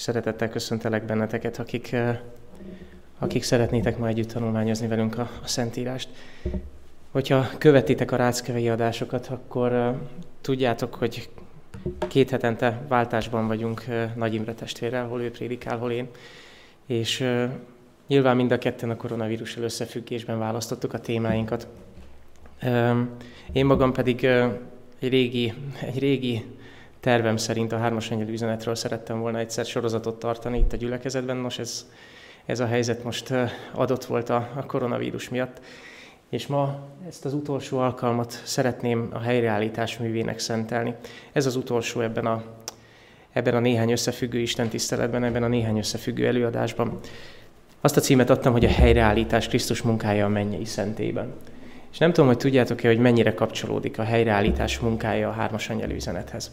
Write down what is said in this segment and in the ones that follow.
Szeretettel köszöntelek benneteket, akik, akik szeretnétek ma együtt tanulmányozni velünk a, a Szentírást. Hogyha követitek a ráckevei adásokat, akkor uh, tudjátok, hogy két hetente váltásban vagyunk uh, Nagy Imre testvérrel, hol ő prédikál, hol én. És nyilván mind a ketten a koronavírussal összefüggésben választottuk a témáinkat. Én magam pedig egy régi, egy régi tervem szerint a hármas angyal üzenetről szerettem volna egyszer sorozatot tartani itt a gyülekezetben. Nos, ez, ez a helyzet most adott volt a, a koronavírus miatt. És ma ezt az utolsó alkalmat szeretném a helyreállítás művének szentelni. Ez az utolsó ebben a, ebben a néhány összefüggő Isten tiszteletben, ebben a néhány összefüggő előadásban. Azt a címet adtam, hogy a helyreállítás Krisztus munkája a mennyei szentében. És nem tudom, hogy tudjátok-e, hogy mennyire kapcsolódik a helyreállítás munkája a hármas angyal üzenethez.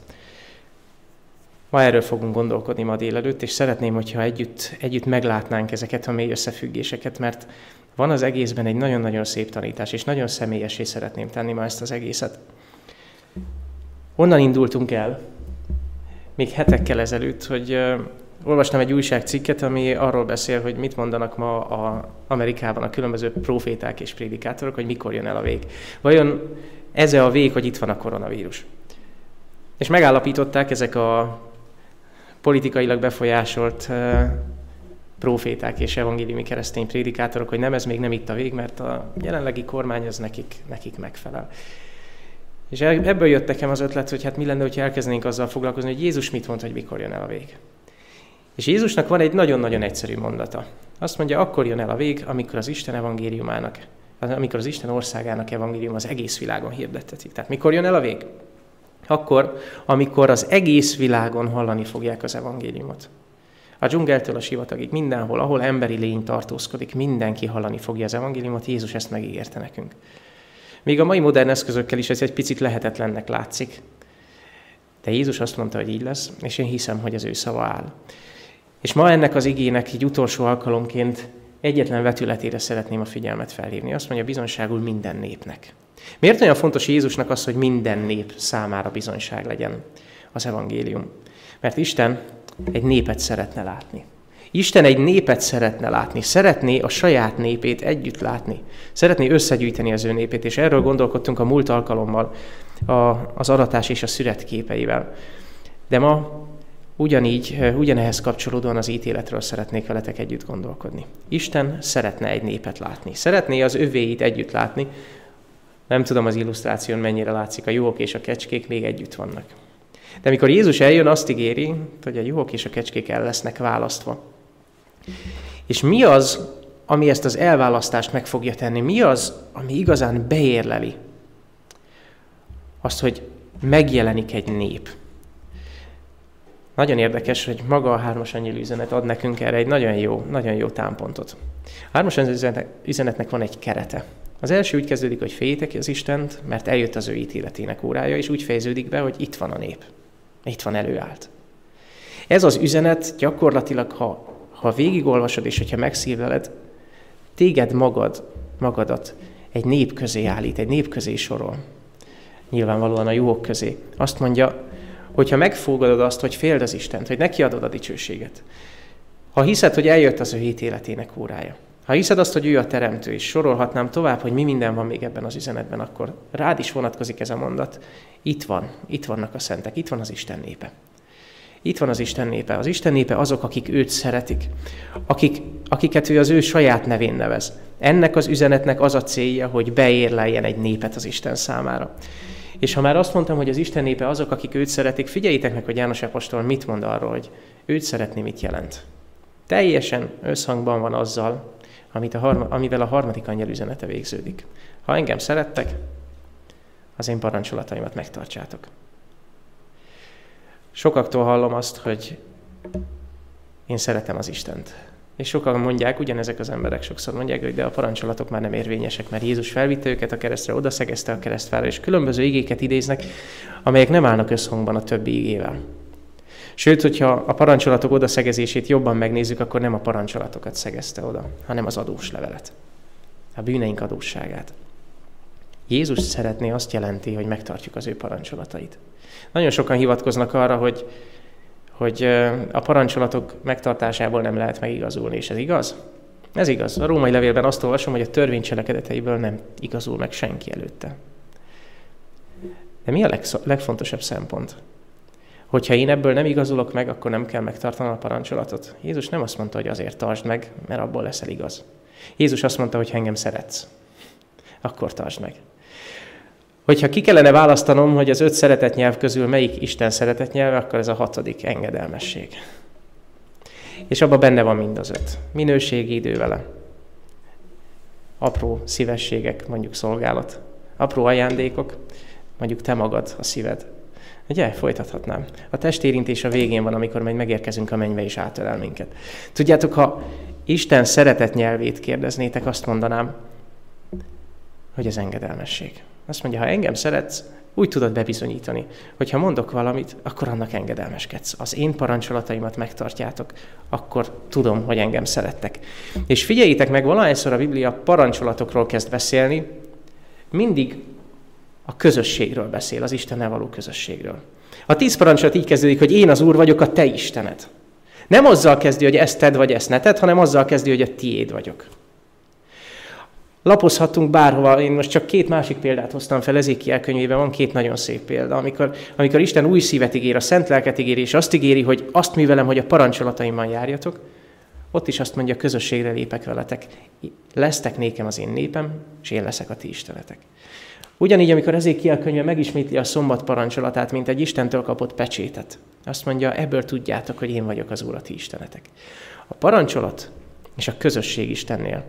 Ma erről fogunk gondolkodni ma délelőtt, és szeretném, hogyha együtt, együtt meglátnánk ezeket a mély összefüggéseket, mert van az egészben egy nagyon-nagyon szép tanítás, és nagyon személyesé szeretném tenni ma ezt az egészet. Onnan indultunk el, még hetekkel ezelőtt, hogy uh, olvastam egy újságcikket, ami arról beszél, hogy mit mondanak ma a Amerikában a különböző proféták és prédikátorok, hogy mikor jön el a vég. Vajon ez a vég, hogy itt van a koronavírus? És megállapították ezek a politikailag befolyásolt proféták és evangéliumi keresztény prédikátorok, hogy nem, ez még nem itt a vég, mert a jelenlegi kormány az nekik, nekik megfelel. És ebből jött nekem az ötlet, hogy hát mi lenne, hogyha elkezdenénk azzal foglalkozni, hogy Jézus mit mond, hogy mikor jön el a vég. És Jézusnak van egy nagyon-nagyon egyszerű mondata. Azt mondja, akkor jön el a vég, amikor az Isten evangéliumának, amikor az Isten országának evangélium az egész világon hirdettetik. Tehát mikor jön el a vég? Akkor, amikor az egész világon hallani fogják az evangéliumot. A dzsungeltől a sivatagig, mindenhol, ahol emberi lény tartózkodik, mindenki hallani fogja az evangéliumot, Jézus ezt megígérte nekünk. Még a mai modern eszközökkel is ez egy picit lehetetlennek látszik. De Jézus azt mondta, hogy így lesz, és én hiszem, hogy az ő szava áll. És ma ennek az igének egy utolsó alkalomként egyetlen vetületére szeretném a figyelmet felhívni. Azt mondja, bizonságul minden népnek. Miért olyan fontos Jézusnak az, hogy minden nép számára bizonyság legyen az evangélium? Mert Isten egy népet szeretne látni. Isten egy népet szeretne látni, szeretné a saját népét együtt látni, szeretné összegyűjteni az ő népét, és erről gondolkodtunk a múlt alkalommal a, az aratás és a szüret képeivel. De ma ugyanígy, ugyanehhez kapcsolódóan az ítéletről szeretnék veletek együtt gondolkodni. Isten szeretne egy népet látni, szeretné az övéit együtt látni, nem tudom az illusztráción mennyire látszik, a juhok és a kecskék még együtt vannak. De amikor Jézus eljön, azt ígéri, hogy a juhok és a kecskék el lesznek választva. És mi az, ami ezt az elválasztást meg fogja tenni? Mi az, ami igazán beérleli? Azt, hogy megjelenik egy nép. Nagyon érdekes, hogy maga a hármas angyil üzenet ad nekünk erre egy nagyon jó, nagyon jó támpontot. A hármas üzenetnek van egy kerete. Az első úgy kezdődik, hogy féljétek az Istent, mert eljött az ő ítéletének órája, és úgy fejeződik be, hogy itt van a nép. Itt van előállt. Ez az üzenet gyakorlatilag, ha, ha végigolvasod és hogyha megszívleled, téged magad, magadat egy nép közé állít, egy nép közé sorol. Nyilvánvalóan a jók közé. Azt mondja, hogyha megfogadod azt, hogy féld az Istent, hogy neki adod a dicsőséget, ha hiszed, hogy eljött az ő ítéletének órája, ha hiszed azt, hogy ő a teremtő, és sorolhatnám tovább, hogy mi minden van még ebben az üzenetben, akkor rád is vonatkozik ez a mondat. Itt van, itt vannak a szentek, itt van az Isten népe. Itt van az Isten népe. Az Isten népe azok, akik őt szeretik, akik, akiket ő az ő saját nevén nevez. Ennek az üzenetnek az a célja, hogy beérleljen egy népet az Isten számára. És ha már azt mondtam, hogy az Isten népe azok, akik őt szeretik, figyeljétek meg, hogy János Apostol mit mond arról, hogy őt szeretni mit jelent. Teljesen összhangban van azzal, amit a harma, amivel a harmadik angyal üzenete végződik. Ha engem szerettek, az én parancsolataimat megtartsátok. Sokaktól hallom azt, hogy én szeretem az Istent. És sokan mondják, ugyanezek az emberek sokszor mondják, hogy de a parancsolatok már nem érvényesek, mert Jézus felvitte őket a keresztre, oda szegezte a keresztfára, és különböző igéket idéznek, amelyek nem állnak összhangban a többi igével. Sőt, hogyha a parancsolatok oda szegezését jobban megnézzük, akkor nem a parancsolatokat szegezte oda, hanem az adós levelet. A bűneink adósságát. Jézus szeretné azt jelenti, hogy megtartjuk az ő parancsolatait. Nagyon sokan hivatkoznak arra, hogy, hogy a parancsolatok megtartásából nem lehet megigazulni, és ez igaz? Ez igaz. A római levélben azt olvasom, hogy a törvény cselekedeteiből nem igazul meg senki előtte. De mi a legsz- legfontosabb szempont? Hogyha én ebből nem igazulok meg, akkor nem kell megtartanom a parancsolatot. Jézus nem azt mondta, hogy azért tartsd meg, mert abból leszel igaz. Jézus azt mondta, hogy ha engem szeretsz, akkor tartsd meg. Hogyha ki kellene választanom, hogy az öt szeretet nyelv közül melyik Isten szeretet nyelve, akkor ez a hatodik engedelmesség. És abban benne van mind az öt. Minőségi idő vele. Apró szívességek, mondjuk szolgálat. Apró ajándékok, mondjuk te magad, a szíved. Ugye, folytathatnám. A testérintés a végén van, amikor majd megérkezünk a mennybe és átölel minket. Tudjátok, ha Isten szeretet nyelvét kérdeznétek, azt mondanám, hogy az engedelmesség. Azt mondja, ha engem szeretsz, úgy tudod bebizonyítani, hogy ha mondok valamit, akkor annak engedelmeskedsz. Az én parancsolataimat megtartjátok, akkor tudom, hogy engem szerettek. És figyeljétek meg, valahányszor a Biblia parancsolatokról kezd beszélni, mindig a közösségről beszél, az Istennel való közösségről. A tíz parancsolat így kezdődik, hogy én az Úr vagyok, a te Istened. Nem azzal kezdi, hogy ezt tedd, vagy ezt ne tedd, hanem azzal kezdi, hogy a tiéd vagyok. Lapozhatunk bárhova, én most csak két másik példát hoztam fel, Ezékiel könyvében van két nagyon szép példa, amikor, amikor Isten új szívet ígér, a szent lelket ígéri, és azt ígéri, hogy azt művelem, hogy a parancsolataimmal járjatok, ott is azt mondja, közösségre lépek veletek. Lesztek nékem az én népem, és én leszek a ti istenetek. Ugyanígy, amikor Ezékiel könyve megismétli a szombat parancsolatát, mint egy Istentől kapott pecsétet. Azt mondja, ebből tudjátok, hogy én vagyok az Úr, a ti istenetek. A parancsolat és a közösség Istennél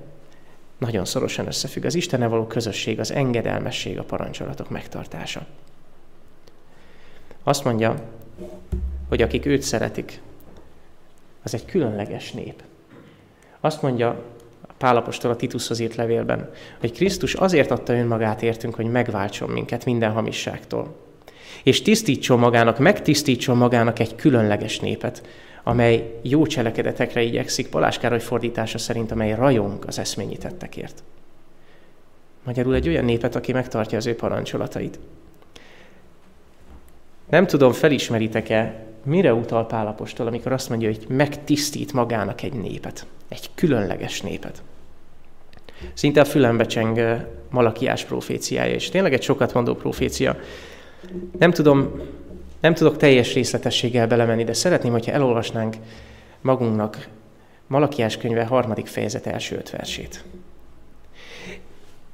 nagyon szorosan összefügg. Az Istennel való közösség, az engedelmesség, a parancsolatok megtartása. Azt mondja, hogy akik őt szeretik, az egy különleges nép. Azt mondja Pálapostól a Titushoz írt levélben, hogy Krisztus azért adta önmagát értünk, hogy megváltson minket minden hamisságtól. És tisztítson magának, megtisztítson magának egy különleges népet, amely jó cselekedetekre igyekszik, Palás Károly fordítása szerint, amely rajong az eszményi tettekért. Magyarul egy olyan népet, aki megtartja az ő parancsolatait. Nem tudom, felismeritek-e, mire utal Pálapostól, amikor azt mondja, hogy megtisztít magának egy népet, egy különleges népet. Szinte a fülembe cseng Malakiás proféciája, és tényleg egy sokat mondó profécia. Nem tudom, nem tudok teljes részletességgel belemenni, de szeretném, hogyha elolvasnánk magunknak Malakiás könyve harmadik fejezet első öt versét.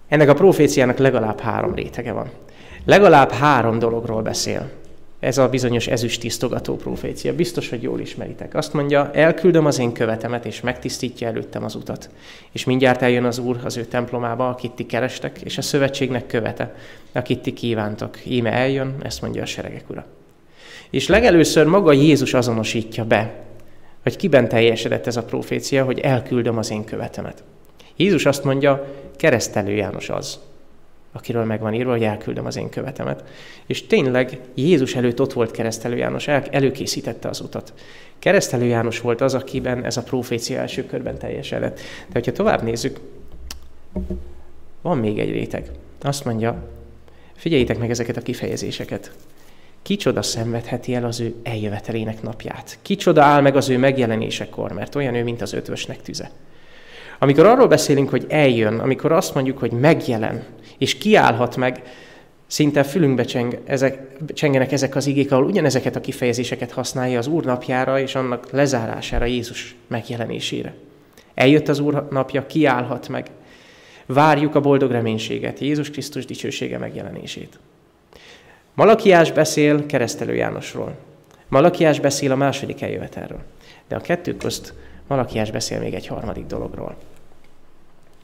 Ennek a proféciának legalább három rétege van. Legalább három dologról beszél. Ez a bizonyos ezüst tisztogató profécia. Biztos, hogy jól ismeritek. Azt mondja, elküldöm az én követemet, és megtisztítja előttem az utat. És mindjárt eljön az Úr az ő templomába, akit ti kerestek, és a szövetségnek követe, akit ti kívántok. Íme eljön, ezt mondja a seregek ura. És legelőször maga Jézus azonosítja be, hogy kiben teljesedett ez a profécia, hogy elküldöm az én követemet. Jézus azt mondja, keresztelő János az, akiről meg van írva, hogy elküldöm az én követemet. És tényleg Jézus előtt ott volt keresztelő János, el, előkészítette az utat. Keresztelő János volt az, akiben ez a profécia első körben teljesedett. De hogyha tovább nézzük, van még egy réteg. Azt mondja, figyeljétek meg ezeket a kifejezéseket. Kicsoda szenvedheti el az ő eljövetelének napját? Kicsoda áll meg az ő megjelenésekor, mert olyan ő, mint az ötvösnek tüze. Amikor arról beszélünk, hogy eljön, amikor azt mondjuk, hogy megjelen, és kiállhat meg, szinte fülünkbe cseng, ezek, csengenek ezek az igék, ahol ugyanezeket a kifejezéseket használja az Úr napjára és annak lezárására Jézus megjelenésére. Eljött az Úr napja, kiállhat meg. Várjuk a boldog reménységet, Jézus Krisztus dicsősége megjelenését. Malakiás beszél keresztelő Jánosról. Malakiás beszél a második eljövetelről. De a kettő közt Malakiás beszél még egy harmadik dologról.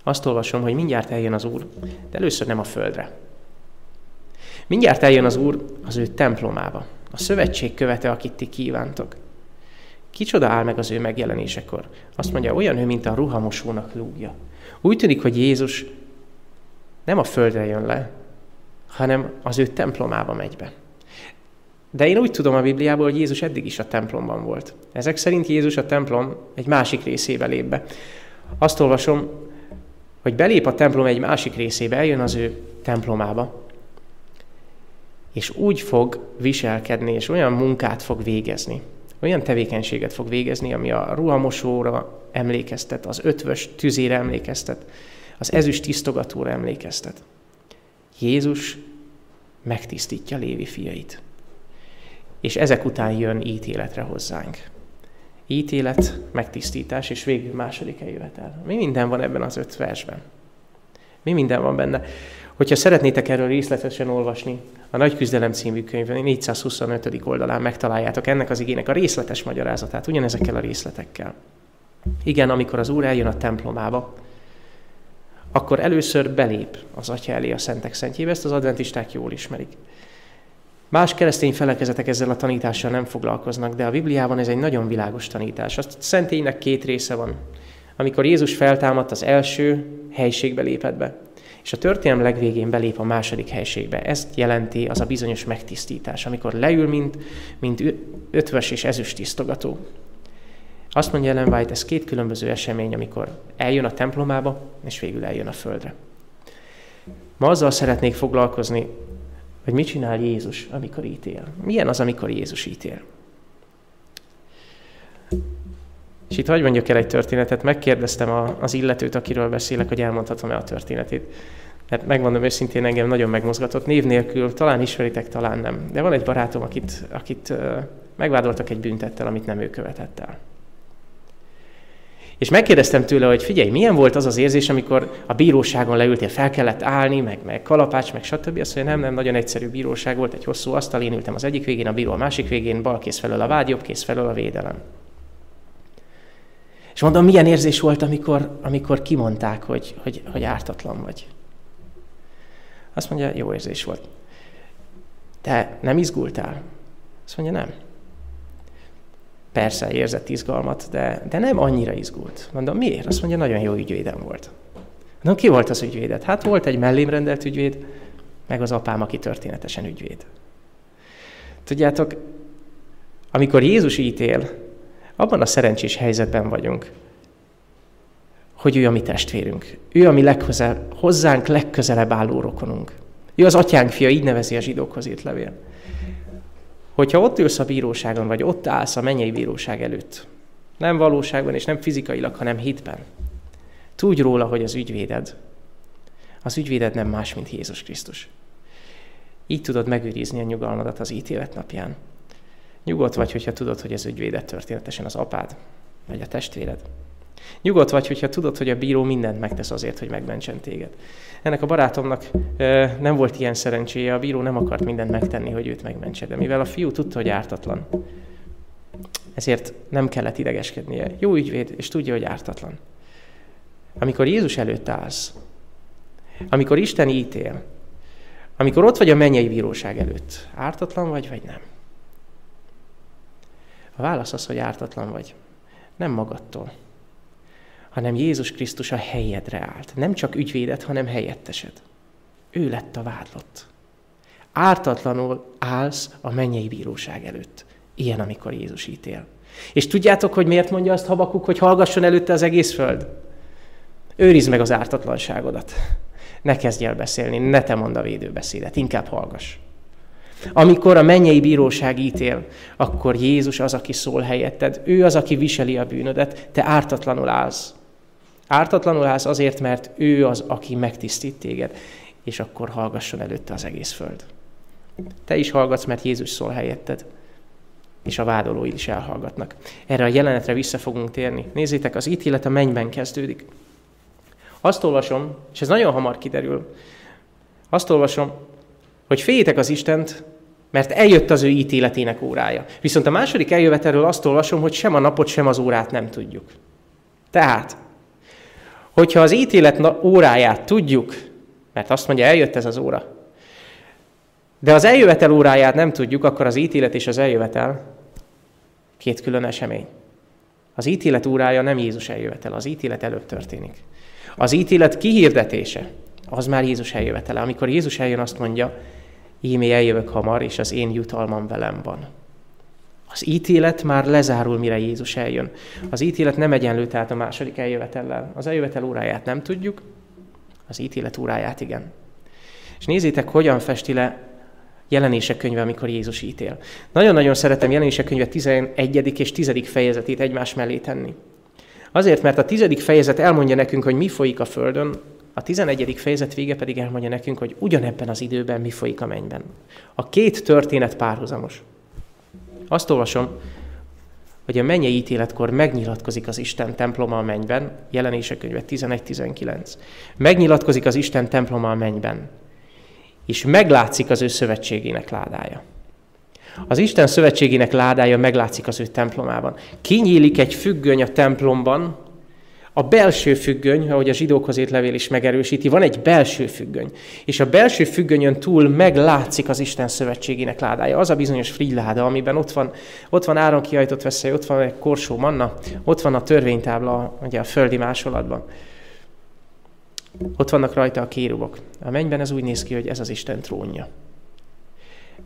Azt olvasom, hogy mindjárt eljön az Úr, de először nem a földre. Mindjárt eljön az Úr az ő templomába, a szövetség követe, akit ti kívántok. Kicsoda áll meg az ő megjelenésekor? Azt mondja, olyan ő, mint a ruhamosónak lúgja. Úgy tűnik, hogy Jézus nem a földre jön le, hanem az ő templomába megy be. De én úgy tudom a Bibliából, hogy Jézus eddig is a templomban volt. Ezek szerint Jézus a templom egy másik részébe lép be. Azt olvasom, hogy belép a templom egy másik részébe, eljön az ő templomába, és úgy fog viselkedni, és olyan munkát fog végezni, olyan tevékenységet fog végezni, ami a ruhamosóra emlékeztet, az ötvös tüzére emlékeztet, az ezüst tisztogatóra emlékeztet. Jézus megtisztítja Lévi fiait. És ezek után jön ítéletre hozzánk. Ítélet, megtisztítás, és végül második eljövetel. Mi minden van ebben az öt versben? Mi minden van benne? Hogyha szeretnétek erről részletesen olvasni, a Nagy Küzdelem című könyvben, 425. oldalán megtaláljátok ennek az igének a részletes magyarázatát, ugyanezekkel a részletekkel. Igen, amikor az Úr eljön a templomába, akkor először belép az Atya elé a Szentek Szentjébe, ezt az adventisták jól ismerik. Más keresztény felekezetek ezzel a tanítással nem foglalkoznak, de a Bibliában ez egy nagyon világos tanítás. A szentélynek két része van. Amikor Jézus feltámadt, az első helységbe lépett be, és a történelem legvégén belép a második helységbe. Ezt jelenti az a bizonyos megtisztítás, amikor leül, mint, mint ötvös és ezüst tisztogató. Azt mondja Ellen White, ez két különböző esemény, amikor eljön a templomába, és végül eljön a földre. Ma azzal szeretnék foglalkozni, hogy mit csinál Jézus, amikor ítél. Milyen az, amikor Jézus ítél? És itt hagyj mondjak el egy történetet, megkérdeztem az illetőt, akiről beszélek, hogy elmondhatom-e a történetét. Mert megmondom őszintén, engem nagyon megmozgatott. Név nélkül, talán ismeritek, talán nem. De van egy barátom, akit, akit megvádoltak egy büntettel, amit nem ő követett el. És megkérdeztem tőle, hogy figyelj, milyen volt az az érzés, amikor a bíróságon leültél, fel kellett állni, meg, meg kalapács, meg stb. Azt mondja, nem, nem, nagyon egyszerű bíróság volt, egy hosszú asztal, én ültem az egyik végén, a bíró a másik végén, bal kész felől a vád, jobb kész felől a védelem. És mondom, milyen érzés volt, amikor, amikor kimondták, hogy, hogy, hogy ártatlan vagy. Azt mondja, jó érzés volt. Te nem izgultál? Azt mondja, nem. Persze érzett izgalmat, de, de nem annyira izgult. Mondom, miért? Azt mondja, nagyon jó ügyvédem volt. Mondom, ki volt az ügyvédet? Hát volt egy mellém rendelt ügyvéd, meg az apám, aki történetesen ügyvéd. Tudjátok, amikor Jézus ítél, abban a szerencsés helyzetben vagyunk, hogy ő a mi testvérünk. Ő a mi legközel, hozzánk legközelebb álló rokonunk. Ő az atyánk fia, így nevezi a zsidókhoz írt levél. Hogyha ott ülsz a bíróságon, vagy ott állsz a mennyei bíróság előtt, nem valóságban és nem fizikailag, hanem hitben, tudj róla, hogy az ügyvéded, az ügyvéded nem más, mint Jézus Krisztus. Így tudod megőrizni a nyugalmadat az ítélet napján. Nyugodt vagy, hogyha tudod, hogy ez ügyvédet történetesen az apád, vagy a testvéred. Nyugodt vagy, hogyha tudod, hogy a bíró mindent megtesz azért, hogy megmentsen téged. Ennek a barátomnak e, nem volt ilyen szerencséje, a bíró nem akart mindent megtenni, hogy őt megmentse, de mivel a fiú tudta, hogy ártatlan, ezért nem kellett idegeskednie. Jó ügyvéd, és tudja, hogy ártatlan. Amikor Jézus előtt állsz, amikor Isten ítél, amikor ott vagy a mennyei bíróság előtt, ártatlan vagy, vagy nem? A válasz az, hogy ártatlan vagy. Nem magadtól, hanem Jézus Krisztus a helyedre állt. Nem csak ügyvédet, hanem helyettesed. Ő lett a vádlott. Ártatlanul állsz a mennyei bíróság előtt. Ilyen, amikor Jézus ítél. És tudjátok, hogy miért mondja azt Habakuk, hogy hallgasson előtte az egész föld? Őrizd meg az ártatlanságodat. Ne kezdj el beszélni, ne te mondd a védőbeszédet, inkább hallgass. Amikor a mennyei bíróság ítél, akkor Jézus az, aki szól helyetted. Ő az, aki viseli a bűnödet, te ártatlanul állsz. Ártatlanul állsz azért, mert ő az, aki megtisztít téged, és akkor hallgasson előtte az egész föld. Te is hallgatsz, mert Jézus szól helyetted, és a vádolóid is elhallgatnak. Erre a jelenetre vissza fogunk térni. Nézzétek, az ítélet a mennyben kezdődik. Azt olvasom, és ez nagyon hamar kiderül, azt olvasom, hogy féljétek az Istent, mert eljött az ő ítéletének órája. Viszont a második eljövetelről azt olvasom, hogy sem a napot, sem az órát nem tudjuk. Tehát, hogyha az ítélet óráját tudjuk, mert azt mondja, eljött ez az óra, de az eljövetel óráját nem tudjuk, akkor az ítélet és az eljövetel két külön esemény. Az ítélet órája nem Jézus eljövetel, az ítélet előbb történik. Az ítélet kihirdetése, az már Jézus eljövetele. Amikor Jézus eljön, azt mondja, ímé eljövök hamar, és az én jutalmam velem van. Az ítélet már lezárul, mire Jézus eljön. Az ítélet nem egyenlő tehát a második eljövetellel. Az eljövetel óráját nem tudjuk, az ítélet óráját igen. És nézzétek, hogyan festi le jelenések könyve, amikor Jézus ítél. Nagyon-nagyon szeretem jelenések könyve 11. és 10. fejezetét egymás mellé tenni. Azért, mert a tizedik fejezet elmondja nekünk, hogy mi folyik a Földön, a 11. fejezet vége pedig elmondja nekünk, hogy ugyanebben az időben mi folyik a mennyben. A két történet párhuzamos. Azt olvasom, hogy a mennyei ítéletkor megnyilatkozik az Isten temploma a mennyben, jelenések könyve 11-19. Megnyilatkozik az Isten temploma a mennyben, és meglátszik az ő szövetségének ládája. Az Isten szövetségének ládája meglátszik az ő templomában. Kinyílik egy függöny a templomban, a belső függöny, ahogy a zsidókhoz ért levél is megerősíti, van egy belső függöny. És a belső függönyön túl meglátszik az Isten szövetségének ládája. Az a bizonyos frigyláda, amiben ott van, ott van áron kiajtott veszély, ott van egy korsó manna, ott van a törvénytábla ugye a földi másolatban. Ott vannak rajta a kérubok. A mennyben ez úgy néz ki, hogy ez az Isten trónja.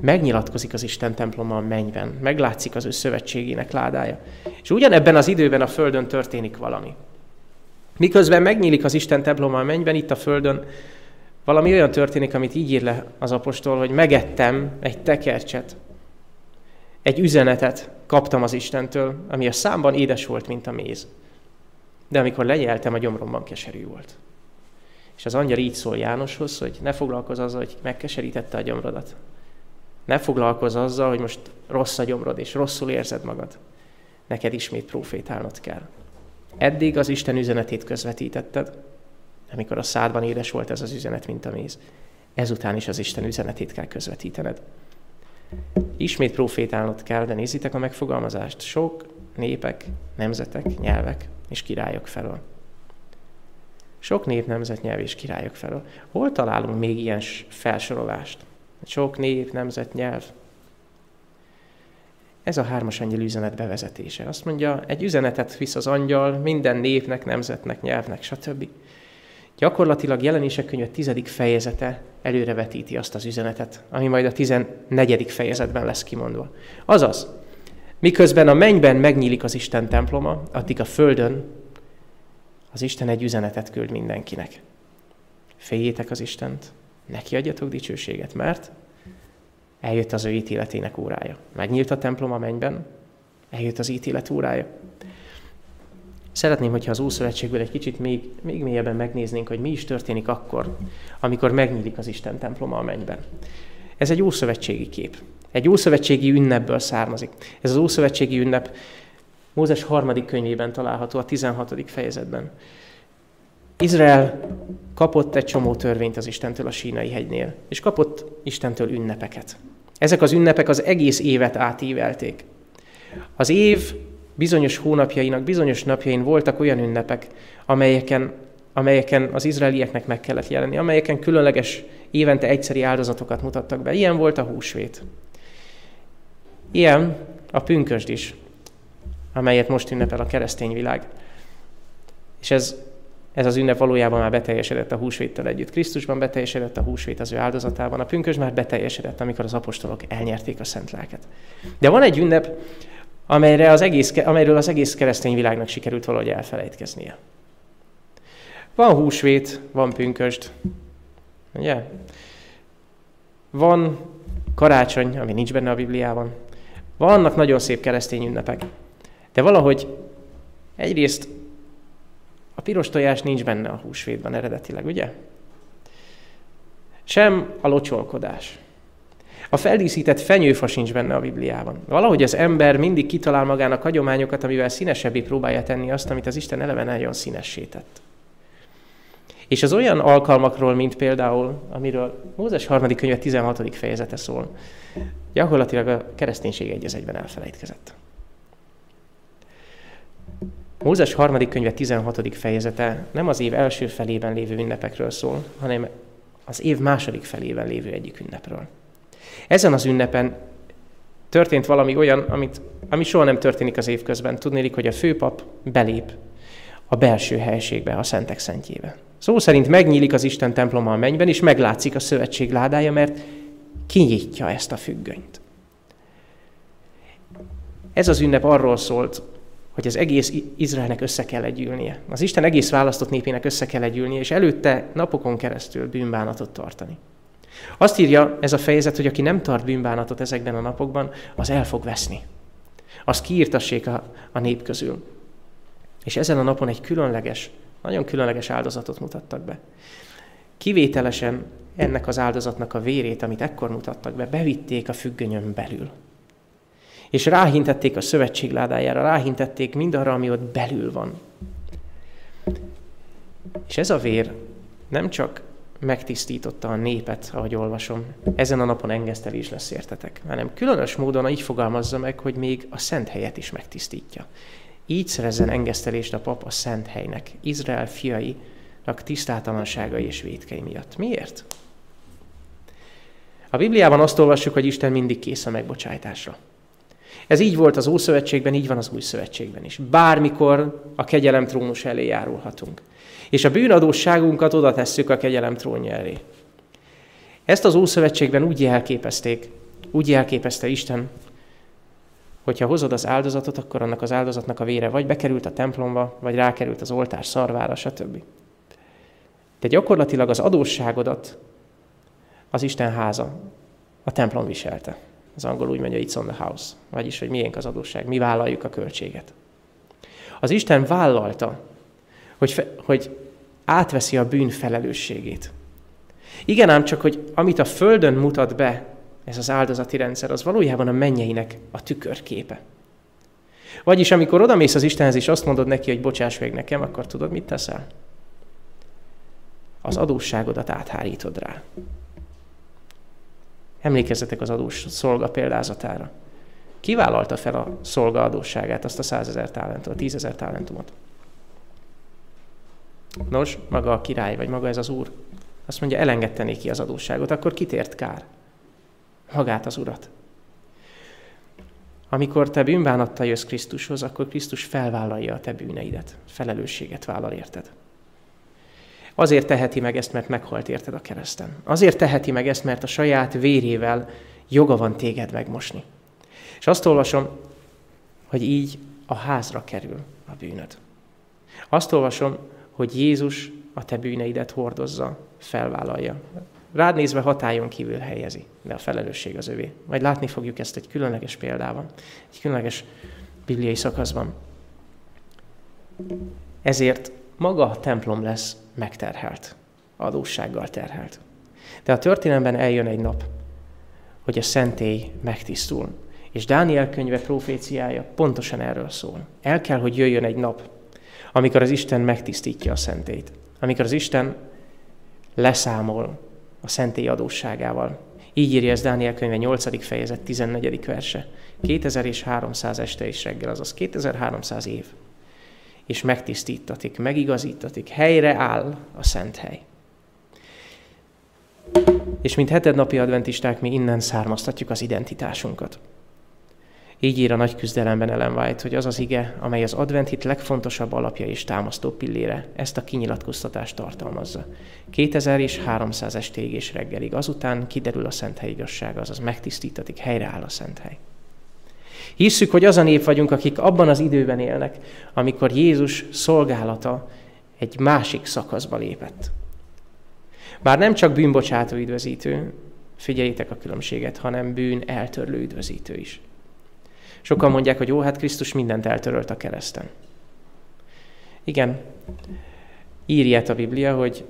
Megnyilatkozik az Isten temploma a mennyben, meglátszik az ő szövetségének ládája. És ugyanebben az időben a Földön történik valami. Miközben megnyílik az Isten temploma a mennyben, itt a Földön valami olyan történik, amit így ír le az apostol, hogy megettem egy tekercset, egy üzenetet kaptam az Istentől, ami a számban édes volt, mint a méz. De amikor lenyeltem, a gyomromban keserű volt. És az angyal így szól Jánoshoz, hogy ne foglalkozz azzal, hogy megkeserítette a gyomrodat. Ne foglalkozz azzal, hogy most rossz a gyomrod, és rosszul érzed magad. Neked ismét profétálnod kell. Eddig az Isten üzenetét közvetítetted, amikor a szádban édes volt ez az üzenet, mint a méz. Ezután is az Isten üzenetét kell közvetítened. Ismét profétálnod kell, de nézzétek a megfogalmazást. Sok népek, nemzetek, nyelvek és királyok felől. Sok nép, nemzet, nyelv és királyok felől. Hol találunk még ilyen felsorolást? Sok nép, nemzet, nyelv. Ez a hármas angyal üzenet bevezetése. Azt mondja, egy üzenetet visz az angyal minden népnek, nemzetnek, nyelvnek, stb. Gyakorlatilag jelenések könyve tizedik fejezete előrevetíti azt az üzenetet, ami majd a tizennegyedik fejezetben lesz kimondva. Azaz, miközben a mennyben megnyílik az Isten temploma, addig a földön az Isten egy üzenetet küld mindenkinek. Féljétek az Istent, neki adjatok dicsőséget, mert eljött az ő ítéletének órája. Megnyílt a templom a mennyben, eljött az ítélet órája. Szeretném, hogyha az Ószövetségből egy kicsit még, még mélyebben megnéznénk, hogy mi is történik akkor, amikor megnyílik az Isten temploma a mennyben. Ez egy ószövetségi kép. Egy ószövetségi ünnepből származik. Ez az ószövetségi ünnep Mózes harmadik könyvében található, a 16. fejezetben. Izrael kapott egy csomó törvényt az Istentől a sínai hegynél, és kapott Istentől ünnepeket. Ezek az ünnepek az egész évet átívelték. Az év bizonyos hónapjainak, bizonyos napjain voltak olyan ünnepek, amelyeken, amelyeken az izraelieknek meg kellett jelenni, amelyeken különleges évente egyszeri áldozatokat mutattak be. Ilyen volt a húsvét. Ilyen a pünkösd is, amelyet most ünnepel a keresztény világ. És ez ez az ünnep valójában már beteljesedett a húsvéttel együtt. Krisztusban beteljesedett a húsvét az ő áldozatában. A pünkös már beteljesedett, amikor az apostolok elnyerték a szent lelket. De van egy ünnep, amelyre az egész, amelyről az egész keresztény világnak sikerült valahogy elfelejtkeznie. Van húsvét, van pünköst, ugye? Van karácsony, ami nincs benne a Bibliában. Vannak nagyon szép keresztény ünnepek. De valahogy egyrészt a piros tojás nincs benne a húsvétben eredetileg, ugye? Sem a locsolkodás. A feldíszített fenyőfa sincs benne a Bibliában. Valahogy az ember mindig kitalál magának hagyományokat, amivel színesebbé próbálja tenni azt, amit az Isten eleve nagyon színessé tett. És az olyan alkalmakról, mint például, amiről Mózes harmadik könyve 16. fejezete szól, gyakorlatilag a kereszténység egy egyben elfelejtkezett. Mózes harmadik könyve 16. fejezete nem az év első felében lévő ünnepekről szól, hanem az év második felében lévő egyik ünnepről. Ezen az ünnepen történt valami olyan, amit, ami soha nem történik az év közben. Tudnélik, hogy a főpap belép a belső helységbe, a szentek szentjébe. Szó szerint megnyílik az Isten temploma a mennyben, és meglátszik a szövetség ládája, mert kinyitja ezt a függönyt. Ez az ünnep arról szólt, hogy az egész Izraelnek össze kell együlnie. Az Isten egész választott népének össze kell együlnie, és előtte napokon keresztül bűnbánatot tartani. Azt írja ez a fejezet, hogy aki nem tart bűnbánatot ezekben a napokban, az el fog veszni. Az kiírtassék a, a nép közül. És ezen a napon egy különleges, nagyon különleges áldozatot mutattak be. Kivételesen ennek az áldozatnak a vérét, amit ekkor mutattak be, bevitték a függönyön belül. És ráhintették a szövetség ládájára, ráhintették mindarra, ami ott belül van. És ez a vér nem csak megtisztította a népet, ahogy olvasom, ezen a napon engesztelés lesz értetek, hanem különös módon így fogalmazza meg, hogy még a szent helyet is megtisztítja. Így szerezzen engesztelést a pap a szent helynek, Izrael fiainak tisztátalanságai és vétkei miatt. Miért? A Bibliában azt olvassuk, hogy Isten mindig kész a megbocsájtásra. Ez így volt az Ószövetségben, így van az Új Szövetségben is. Bármikor a kegyelem trónus elé járulhatunk. És a bűnadóságunkat oda tesszük a kegyelem trónja elé. Ezt az Ószövetségben úgy jelképezték, úgy jelképezte Isten, hogyha hozod az áldozatot, akkor annak az áldozatnak a vére vagy bekerült a templomba, vagy rákerült az oltár szarvára, stb. De gyakorlatilag az adósságodat az Isten háza, a templom viselte. Az angol úgy mondja, it's on the house. Vagyis, hogy miénk az adósság, mi vállaljuk a költséget. Az Isten vállalta, hogy, hogy átveszi a bűn felelősségét. Igen ám csak, hogy amit a Földön mutat be, ez az áldozati rendszer, az valójában a mennyeinek a tükörképe. Vagyis amikor odamész az Istenhez, és azt mondod neki, hogy bocsáss meg nekem, akkor tudod, mit teszel? Az adósságodat áthárítod rá. Emlékezzetek az adós szolga példázatára. Kivállalta fel a szolga adósságát, azt a százezer talentumot, tízezer talentumot? Nos, maga a király, vagy maga ez az úr, azt mondja, elengedte néki az adósságot, akkor kitért kár? Magát az urat. Amikor te bűnbánattal jössz Krisztushoz, akkor Krisztus felvállalja a te bűneidet, felelősséget vállal érted. Azért teheti meg ezt, mert meghalt érted a kereszten. Azért teheti meg ezt, mert a saját vérével joga van téged megmosni. És azt olvasom, hogy így a házra kerül a bűnöd. Azt olvasom, hogy Jézus a te bűneidet hordozza, felvállalja. Rád nézve hatályon kívül helyezi, de a felelősség az övé. Majd látni fogjuk ezt egy különleges példában, egy különleges bibliai szakaszban. Ezért maga a templom lesz megterhelt, adóssággal terhelt. De a történelemben eljön egy nap, hogy a szentély megtisztul. És Dániel könyve proféciája pontosan erről szól. El kell, hogy jöjjön egy nap, amikor az Isten megtisztítja a szentét. Amikor az Isten leszámol a szentély adósságával. Így írja ez Dániel könyve 8. fejezet 14. verse. 2300 este és reggel, azaz 2300 év és megtisztítatik, megigazítatik, helyre áll a szent hely. És mint hetednapi adventisták mi innen származtatjuk az identitásunkat. Így ír a nagy küzdelemben Ellen White, hogy az az ige, amely az adventit legfontosabb alapja és támasztó pillére, ezt a kinyilatkoztatást tartalmazza. 2000 és 300 estéig és reggelig, azután kiderül a szent hely igazsága, azaz megtisztítatik, helyreáll a szent hely. Hisszük, hogy az a nép vagyunk, akik abban az időben élnek, amikor Jézus szolgálata egy másik szakaszba lépett. Bár nem csak bűnbocsátó üdvözítő, figyeljétek a különbséget, hanem bűn eltörlő üdvözítő is. Sokan mondják, hogy jó, hát Krisztus mindent eltörölt a kereszten. Igen, írja a Biblia, hogy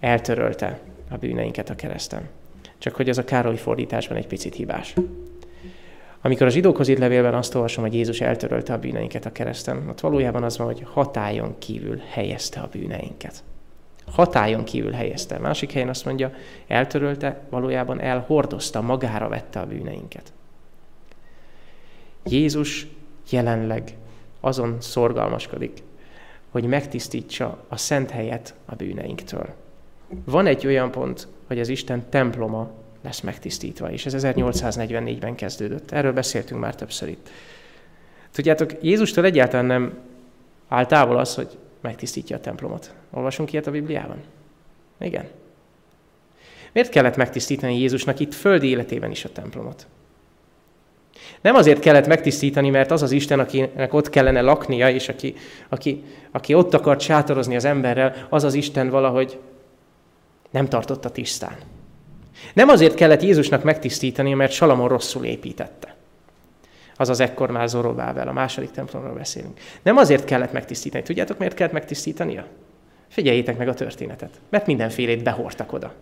eltörölte a bűneinket a kereszten. Csak hogy ez a Károly fordításban egy picit hibás. Amikor a zsidókhoz írt levélben azt olvasom, hogy Jézus eltörölte a bűneinket a kereszten, ott valójában az van, hogy hatályon kívül helyezte a bűneinket. Hatályon kívül helyezte. Másik helyen azt mondja, eltörölte, valójában elhordozta, magára vette a bűneinket. Jézus jelenleg azon szorgalmaskodik, hogy megtisztítsa a szent helyet a bűneinktől. Van egy olyan pont, hogy az Isten temploma lesz megtisztítva, és ez 1844-ben kezdődött. Erről beszéltünk már többször itt. Tudjátok, Jézustól egyáltalán nem áll távol az, hogy megtisztítja a templomot. Olvasunk ilyet a Bibliában? Igen. Miért kellett megtisztítani Jézusnak itt földi életében is a templomot? Nem azért kellett megtisztítani, mert az az Isten, akinek ott kellene laknia, és aki, aki, aki ott akart sátorozni az emberrel, az az Isten valahogy nem tartotta tisztán. Nem azért kellett Jézusnak megtisztítani, mert Salamon rosszul építette. Azaz ekkor már Zorobável, a második templomról beszélünk. Nem azért kellett megtisztítani. Tudjátok, miért kellett megtisztítania? Figyeljétek meg a történetet. Mert mindenfélét behortak oda.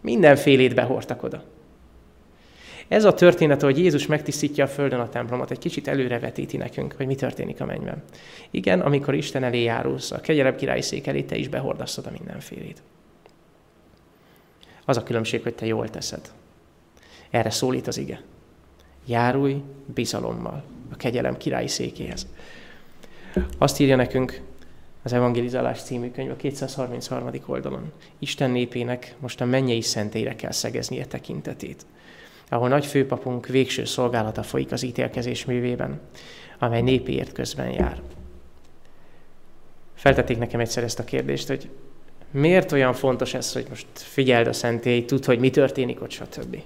Mindenfélét behortak oda. Ez a történet, hogy Jézus megtisztítja a földön a templomot, egy kicsit előrevetíti nekünk, hogy mi történik a mennyben. Igen, amikor Isten elé járulsz, a kegyelem királyi szék elé, te is behordasztod a mindenfélét. Az a különbség, hogy te jól teszed. Erre szólít az ige. Járulj bizalommal a kegyelem királyi székéhez. Azt írja nekünk az Evangelizálás című könyv a 233. oldalon. Isten népének most a mennyei szentélyre kell szegeznie tekintetét ahol nagy főpapunk végső szolgálata folyik az ítélkezés művében, amely népiért közben jár. Feltették nekem egyszer ezt a kérdést, hogy miért olyan fontos ez, hogy most figyeld a szentély, tudd, hogy mi történik ott, stb.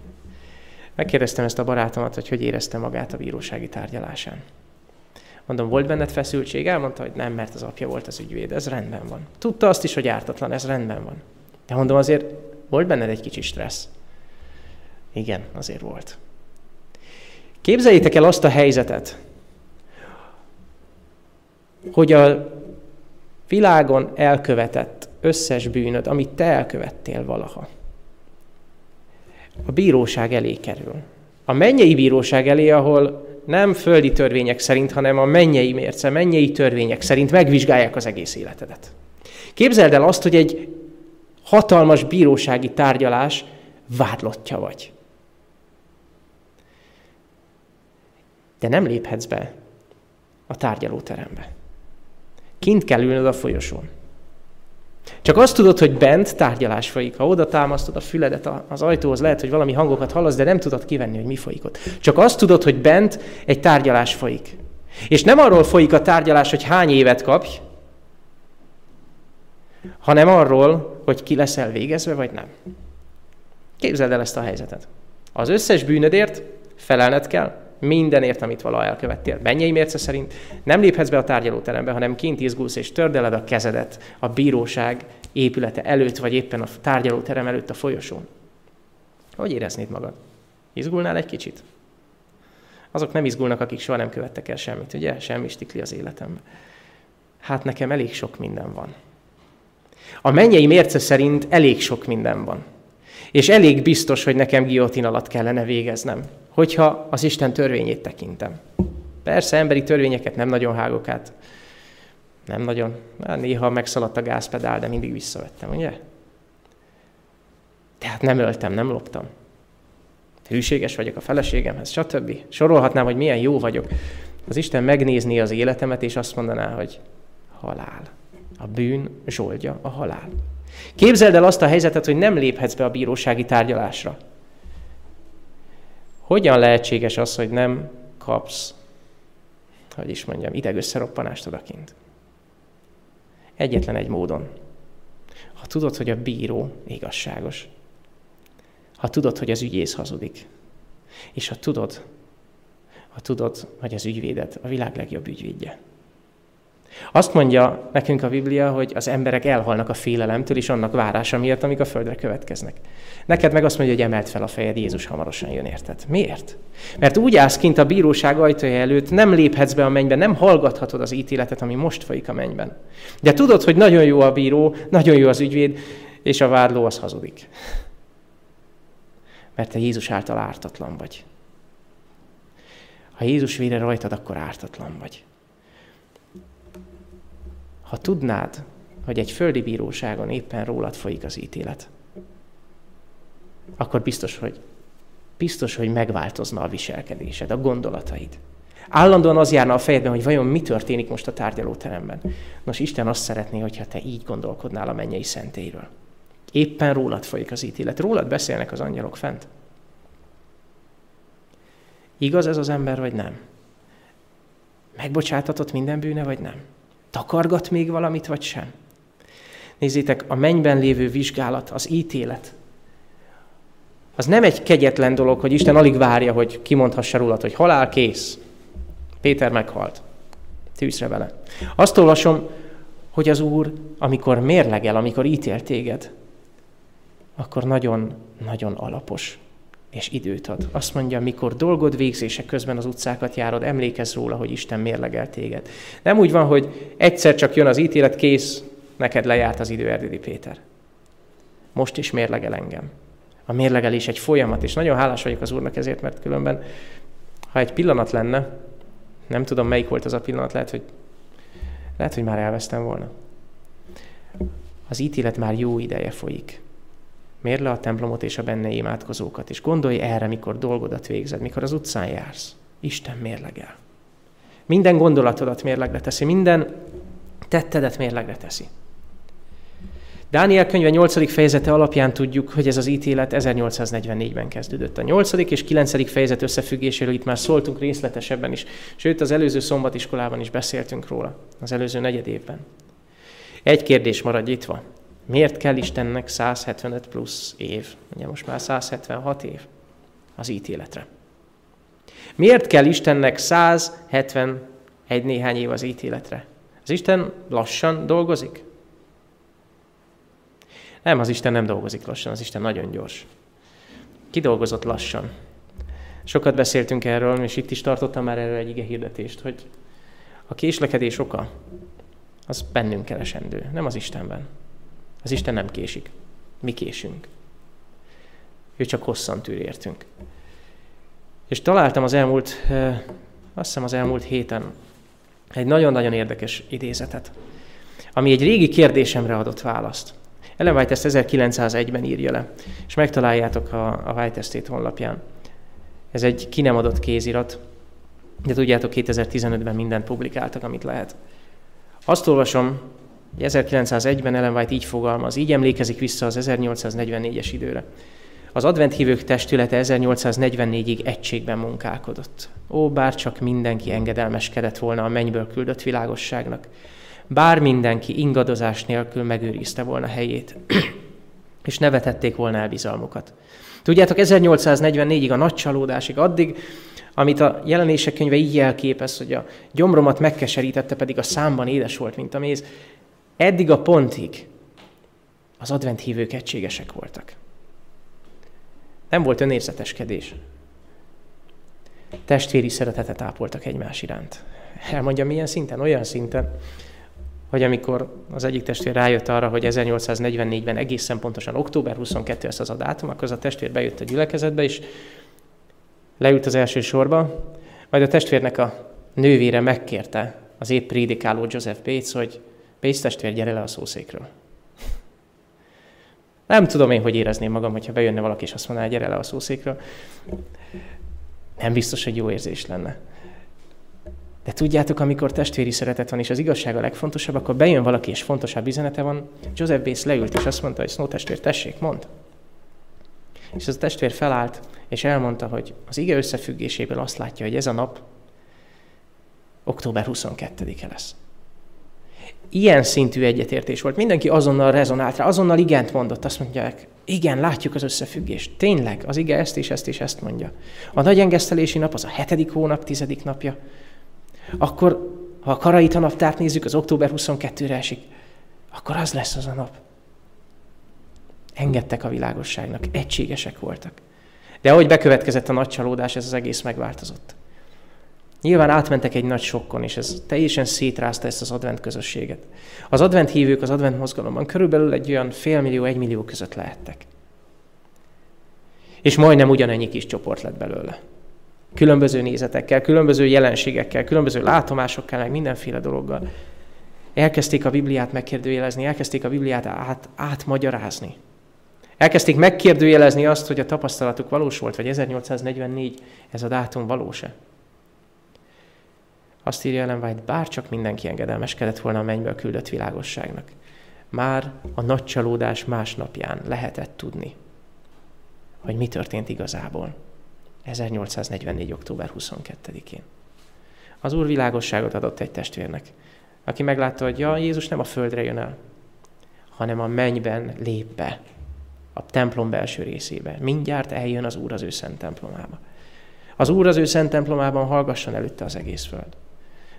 Megkérdeztem ezt a barátomat, hogy hogy érezte magát a bírósági tárgyalásán. Mondom, volt benned feszültség? Elmondta, hogy nem, mert az apja volt az ügyvéd. Ez rendben van. Tudta azt is, hogy ártatlan, ez rendben van. De mondom, azért volt benned egy kicsi stressz. Igen, azért volt. Képzeljétek el azt a helyzetet, hogy a világon elkövetett összes bűnöd, amit te elkövettél valaha, a bíróság elé kerül. A mennyei bíróság elé, ahol nem földi törvények szerint, hanem a mennyei mérce, mennyei törvények szerint megvizsgálják az egész életedet. Képzeld el azt, hogy egy hatalmas bírósági tárgyalás vádlottja vagy. de nem léphetsz be a tárgyalóterembe. Kint kell ülnöd a folyosón. Csak azt tudod, hogy bent tárgyalás folyik. Ha oda támasztod a füledet az ajtóhoz, lehet, hogy valami hangokat hallasz, de nem tudod kivenni, hogy mi folyik ott. Csak azt tudod, hogy bent egy tárgyalás folyik. És nem arról folyik a tárgyalás, hogy hány évet kapj, hanem arról, hogy ki leszel végezve, vagy nem. Képzeld el ezt a helyzetet. Az összes bűnödért felelned kell, mindenért, amit vala elkövettél. Mennyei mérce szerint nem léphetsz be a tárgyalóterembe, hanem kint izgulsz és tördeled a kezedet a bíróság épülete előtt, vagy éppen a tárgyalóterem előtt a folyosón. Hogy éreznéd magad? Izgulnál egy kicsit? Azok nem izgulnak, akik soha nem követtek el semmit, ugye? Semmi stikli az életemben. Hát nekem elég sok minden van. A mennyei mérce szerint elég sok minden van. És elég biztos, hogy nekem guillotine alatt kellene végeznem hogyha az Isten törvényét tekintem. Persze, emberi törvényeket nem nagyon hágok át. Nem nagyon. Hát néha megszaladt a gázpedál, de mindig visszavettem, ugye? Tehát nem öltem, nem loptam. Hűséges vagyok a feleségemhez, stb. Sorolhatnám, hogy milyen jó vagyok. Az Isten megnézni az életemet, és azt mondaná, hogy halál. A bűn zsoldja a halál. Képzeld el azt a helyzetet, hogy nem léphetsz be a bírósági tárgyalásra. Hogyan lehetséges az, hogy nem kapsz, hogy is mondjam, idegösszeroppanást odakint? Egyetlen egy módon. Ha tudod, hogy a bíró igazságos, ha tudod, hogy az ügyész hazudik, és ha tudod, ha tudod, hogy az ügyvédet a világ legjobb ügyvédje. Azt mondja nekünk a Biblia, hogy az emberek elhalnak a félelemtől és annak várása miatt, amik a földre következnek. Neked meg azt mondja, hogy emelt fel a fejed, Jézus hamarosan jön, érted? Miért? Mert úgy állsz kint a bíróság ajtaja előtt, nem léphetsz be a mennybe, nem hallgathatod az ítéletet, ami most folyik a mennyben. De tudod, hogy nagyon jó a bíró, nagyon jó az ügyvéd, és a vádló az hazudik. Mert te Jézus által ártatlan vagy. Ha Jézus vére rajtad, akkor ártatlan vagy. Ha tudnád, hogy egy földi bíróságon éppen rólad folyik az ítélet, akkor biztos, hogy biztos, hogy megváltozna a viselkedésed, a gondolataid. Állandóan az járna a fejedben, hogy vajon mi történik most a tárgyalóteremben. Nos, Isten azt szeretné, hogyha te így gondolkodnál a mennyei szentéről. Éppen rólad folyik az ítélet. Rólad beszélnek az angyalok fent. Igaz ez az ember, vagy nem? Megbocsátatott minden bűne, vagy nem? Takargat még valamit, vagy sem? Nézzétek, a mennyben lévő vizsgálat, az ítélet, az nem egy kegyetlen dolog, hogy Isten alig várja, hogy kimondhassa rólad, hogy halál kész. Péter meghalt. Tűzre vele. Azt olvasom, hogy az Úr, amikor mérlegel, amikor ítél téged, akkor nagyon-nagyon alapos és időt ad. Azt mondja, mikor dolgod végzése közben az utcákat járod, emlékezz róla, hogy Isten mérlegel téged. Nem úgy van, hogy egyszer csak jön az ítélet, kész, neked lejárt az idő, Erdédi Péter. Most is mérlegel engem. A mérlegelés egy folyamat, és nagyon hálás vagyok az Úrnak ezért, mert különben, ha egy pillanat lenne, nem tudom, melyik volt az a pillanat, lehet, hogy, lehet, hogy már elvesztem volna. Az ítélet már jó ideje folyik. Mérd le a templomot és a benne imádkozókat, és gondolj erre, mikor dolgodat végzed, mikor az utcán jársz. Isten mérlegel. Minden gondolatodat mérlegre teszi, minden tettedet mérlegre teszi. Dániel könyve 8. fejezete alapján tudjuk, hogy ez az ítélet 1844-ben kezdődött. A 8. és 9. fejezet összefüggéséről itt már szóltunk részletesebben is, sőt az előző szombatiskolában is beszéltünk róla, az előző negyed évben. Egy kérdés marad nyitva. Miért kell Istennek 175 plusz év? Ugye most már 176 év az ítéletre. Miért kell Istennek 171 néhány év az ítéletre? Az Isten lassan dolgozik? Nem, az Isten nem dolgozik lassan, az Isten nagyon gyors. Ki dolgozott lassan? Sokat beszéltünk erről, és itt is tartottam már erről egy ige hirdetést, hogy a késlekedés oka az bennünk keresendő, nem az Istenben. Az Isten nem késik. Mi késünk. Ő csak hosszan tűr értünk. És találtam az elmúlt, azt hiszem az elmúlt héten egy nagyon-nagyon érdekes idézetet, ami egy régi kérdésemre adott választ. Ellen White ezt 1901-ben írja le, és megtaláljátok a, a White Estate honlapján. Ez egy ki nem adott kézirat, de tudjátok, 2015-ben mindent publikáltak, amit lehet. Azt olvasom, 1901-ben Ellen White így fogalmaz, így emlékezik vissza az 1844-es időre. Az adventhívők testülete 1844-ig egységben munkálkodott. Ó, bár csak mindenki engedelmeskedett volna a mennyből küldött világosságnak. Bár mindenki ingadozás nélkül megőrizte volna helyét, és ne vetették volna el bizalmukat. Tudjátok, 1844-ig a nagy csalódásig, addig, amit a jelenések könyve így jelképez, hogy a gyomromat megkeserítette, pedig a számban édes volt, mint a méz, Eddig a pontig az advent hívők egységesek voltak. Nem volt önérzeteskedés. Testvéri szeretetet ápoltak egymás iránt. Elmondja milyen szinten? Olyan szinten, hogy amikor az egyik testvér rájött arra, hogy 1844-ben egészen pontosan október 22 ez az a dátum, akkor az a testvér bejött a gyülekezetbe, és leült az első sorba, majd a testvérnek a nővére megkérte az épp prédikáló Joseph Bates, hogy Pénz testvér, gyere le a szószékről. Nem tudom én, hogy érezném magam, hogyha bejönne valaki, és azt mondaná, gyere le a szószékről. Nem biztos, hogy jó érzés lenne. De tudjátok, amikor testvéri szeretet van, és az igazság a legfontosabb, akkor bejön valaki, és fontosabb üzenete van. Joseph Bész leült, és azt mondta, hogy Snow testvér, tessék, mond. És az a testvér felállt, és elmondta, hogy az ige összefüggéséből azt látja, hogy ez a nap október 22-e lesz ilyen szintű egyetértés volt. Mindenki azonnal rezonált rá, azonnal igent mondott. Azt mondják, igen, látjuk az összefüggést. Tényleg, az ige ezt és ezt és ezt mondja. A nagy engesztelési nap az a hetedik hónap, tizedik napja. Akkor, ha a karaita naptárt nézzük, az október 22-re esik, akkor az lesz az a nap. Engedtek a világosságnak, egységesek voltak. De ahogy bekövetkezett a nagy csalódás, ez az egész megváltozott. Nyilván átmentek egy nagy sokkon, és ez teljesen szétrázta ezt az advent közösséget. Az advent hívők az advent mozgalomban körülbelül egy olyan félmillió, egymillió között lehettek. És majdnem ugyanennyi kis csoport lett belőle. Különböző nézetekkel, különböző jelenségekkel, különböző látomásokkal, meg mindenféle dologgal. Elkezdték a Bibliát megkérdőjelezni, elkezdték a Bibliát át, átmagyarázni. Elkezdték megkérdőjelezni azt, hogy a tapasztalatuk valós volt, vagy 1844 ez a dátum valós-e. Azt írja Ellen White, bárcsak mindenki engedelmeskedett volna a mennyből küldött világosságnak. Már a nagy csalódás másnapján lehetett tudni, hogy mi történt igazából. 1844. október 22-én. Az Úr világosságot adott egy testvérnek, aki meglátta, hogy ja, Jézus nem a földre jön el, hanem a mennyben lép be, a templom belső részébe. Mindjárt eljön az Úr az ő szent templomába. Az Úr az ő szent templomában hallgasson előtte az egész föld.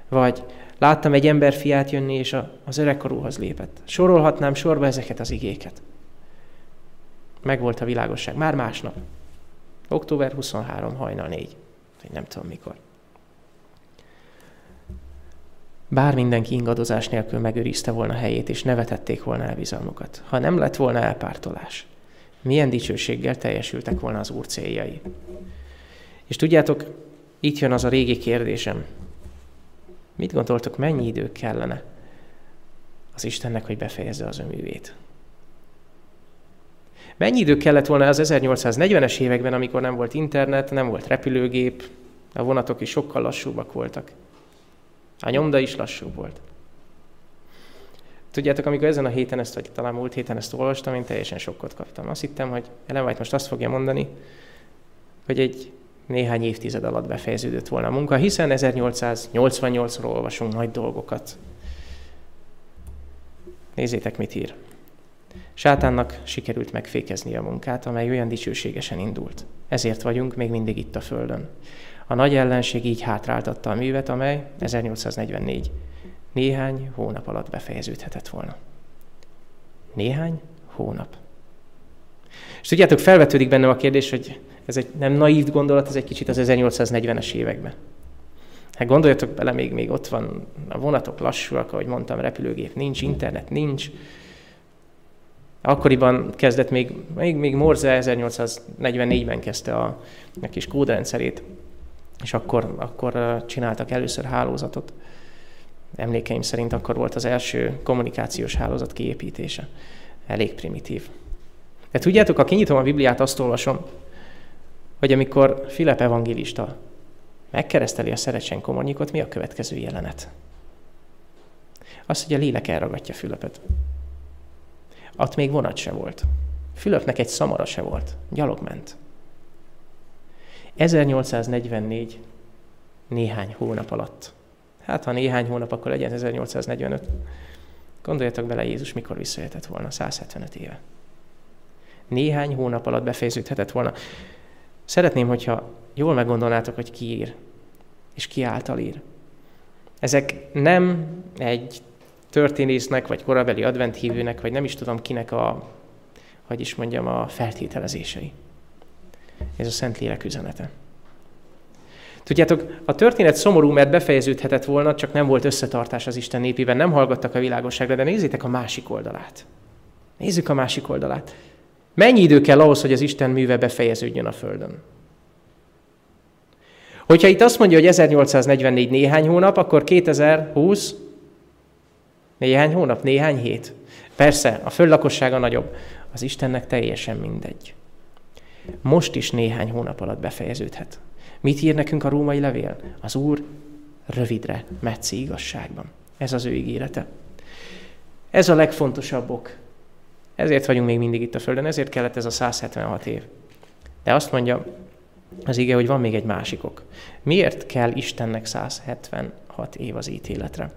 Vagy láttam egy ember fiát jönni, és a, az öregkorúhoz lépett. Sorolhatnám sorba ezeket az igéket. megvolt a világosság. Már másnap. Október 23, hajnal 4. Vagy nem tudom mikor. Bár mindenki ingadozás nélkül megőrizte volna helyét, és nevetették volna el bizalmukat, ha nem lett volna elpártolás, milyen dicsőséggel teljesültek volna az Úr céljai. És tudjátok, itt jön az a régi kérdésem. Mit gondoltok, mennyi idő kellene az Istennek, hogy befejezze az önművét? Mennyi idő kellett volna az 1840-es években, amikor nem volt internet, nem volt repülőgép, a vonatok is sokkal lassúbbak voltak. A nyomda is lassú volt. Tudjátok, amikor ezen a héten ezt, vagy talán múlt héten ezt olvastam, én teljesen sokkot kaptam. Azt hittem, hogy Ellen White most azt fogja mondani, hogy egy néhány évtized alatt befejeződött volna a munka, hiszen 1888-ról olvasunk nagy dolgokat. Nézzétek, mit ír. Sátánnak sikerült megfékezni a munkát, amely olyan dicsőségesen indult. Ezért vagyunk még mindig itt a Földön. A nagy ellenség így hátráltatta a művet, amely 1844 néhány hónap alatt befejeződhetett volna. Néhány hónap. És tudjátok, felvetődik bennem a kérdés, hogy ez egy nem naív gondolat, ez egy kicsit az 1840-es években. Hát gondoljatok bele, még, még ott van a vonatok lassúak, ahogy mondtam, repülőgép nincs, internet nincs. Akkoriban kezdett még, még, még Morze 1844-ben kezdte a, a kis kódrendszerét, és akkor, akkor csináltak először hálózatot. Emlékeim szerint akkor volt az első kommunikációs hálózat kiépítése. Elég primitív. De tudjátok, ha kinyitom a Bibliát, azt olvasom, hogy amikor Filip evangélista megkereszteli a Szerecsen komornyikot, mi a következő jelenet? Az, hogy a lélek elragadja Fülöpöt. Ott még vonat se volt. Fülöpnek egy szamara se volt. Gyalog ment. 1844 néhány hónap alatt. Hát, ha néhány hónap, akkor legyen 1845. Gondoljatok bele, Jézus mikor visszajöhetett volna, 175 éve. Néhány hónap alatt befejeződhetett volna. Szeretném, hogyha jól meggondolnátok, hogy ki ír, és ki által ír. Ezek nem egy történésznek, vagy korabeli adventhívőnek, vagy nem is tudom kinek a, hogy is mondjam, a feltételezései. Ez a Szentlélek üzenete. Tudjátok, a történet szomorú, mert befejeződhetett volna, csak nem volt összetartás az Isten népében, nem hallgattak a világosságra, de nézzétek a másik oldalát. Nézzük a másik oldalát. Mennyi idő kell ahhoz, hogy az Isten műve befejeződjön a Földön? Hogyha itt azt mondja, hogy 1844 néhány hónap, akkor 2020 néhány hónap, néhány hét. Persze, a föld lakossága nagyobb. Az Istennek teljesen mindegy. Most is néhány hónap alatt befejeződhet. Mit ír nekünk a római levél? Az Úr rövidre metszi igazságban. Ez az ő ígérete. Ez a legfontosabb ok. Ezért vagyunk még mindig itt a Földön, ezért kellett ez a 176 év. De azt mondja az ige, hogy van még egy másik ok. Miért kell Istennek 176 év az ítéletre?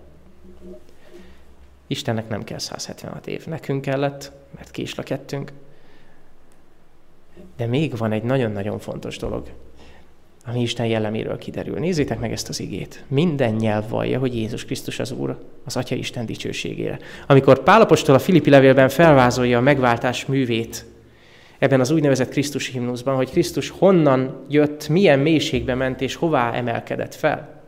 Istennek nem kell 176 év. Nekünk kellett, mert késlekedtünk. De még van egy nagyon-nagyon fontos dolog, ami Isten jelleméről kiderül. Nézzétek meg ezt az igét. Minden nyelv vallja, hogy Jézus Krisztus az Úr, az Atya Isten dicsőségére. Amikor Pálapostól a Filippi levélben felvázolja a megváltás művét, ebben az úgynevezett Krisztus himnuszban, hogy Krisztus honnan jött, milyen mélységbe ment és hová emelkedett fel.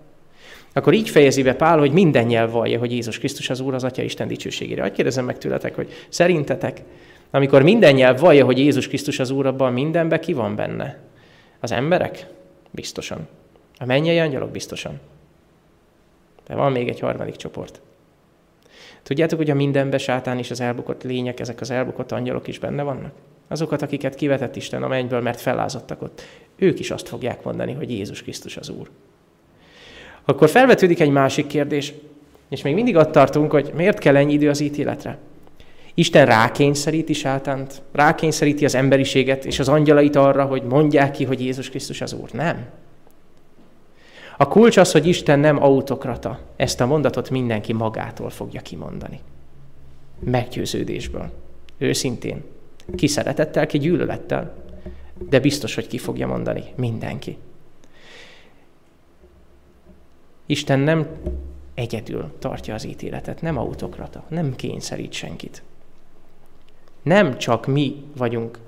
Akkor így fejezi be Pál, hogy minden nyelv vallja, hogy Jézus Krisztus az Úr az Atya Isten dicsőségére. Hogy kérdezem meg tőletek, hogy szerintetek, amikor minden nyelv vallja, hogy Jézus Krisztus az Úr, abban mindenbe ki van benne? Az emberek? Biztosan. A mennyei angyalok? Biztosan. De van még egy harmadik csoport. Tudjátok, hogy a mindenbe sátán és az elbukott lények, ezek az elbukott angyalok is benne vannak? Azokat, akiket kivetett Isten a mennyből, mert felázottak ott, ők is azt fogják mondani, hogy Jézus Krisztus az Úr. Akkor felvetődik egy másik kérdés, és még mindig ott tartunk, hogy miért kell ennyi idő az ítéletre? Isten rákényszeríti sátánt, rákényszeríti az emberiséget és az angyalait arra, hogy mondják ki, hogy Jézus Krisztus az Úr. Nem. A kulcs az, hogy Isten nem autokrata. Ezt a mondatot mindenki magától fogja kimondani. Meggyőződésből. Őszintén. Ki szeretettel, ki gyűlölettel. De biztos, hogy ki fogja mondani. Mindenki. Isten nem egyedül tartja az ítéletet, nem autokrata, nem kényszerít senkit. Nem csak mi vagyunk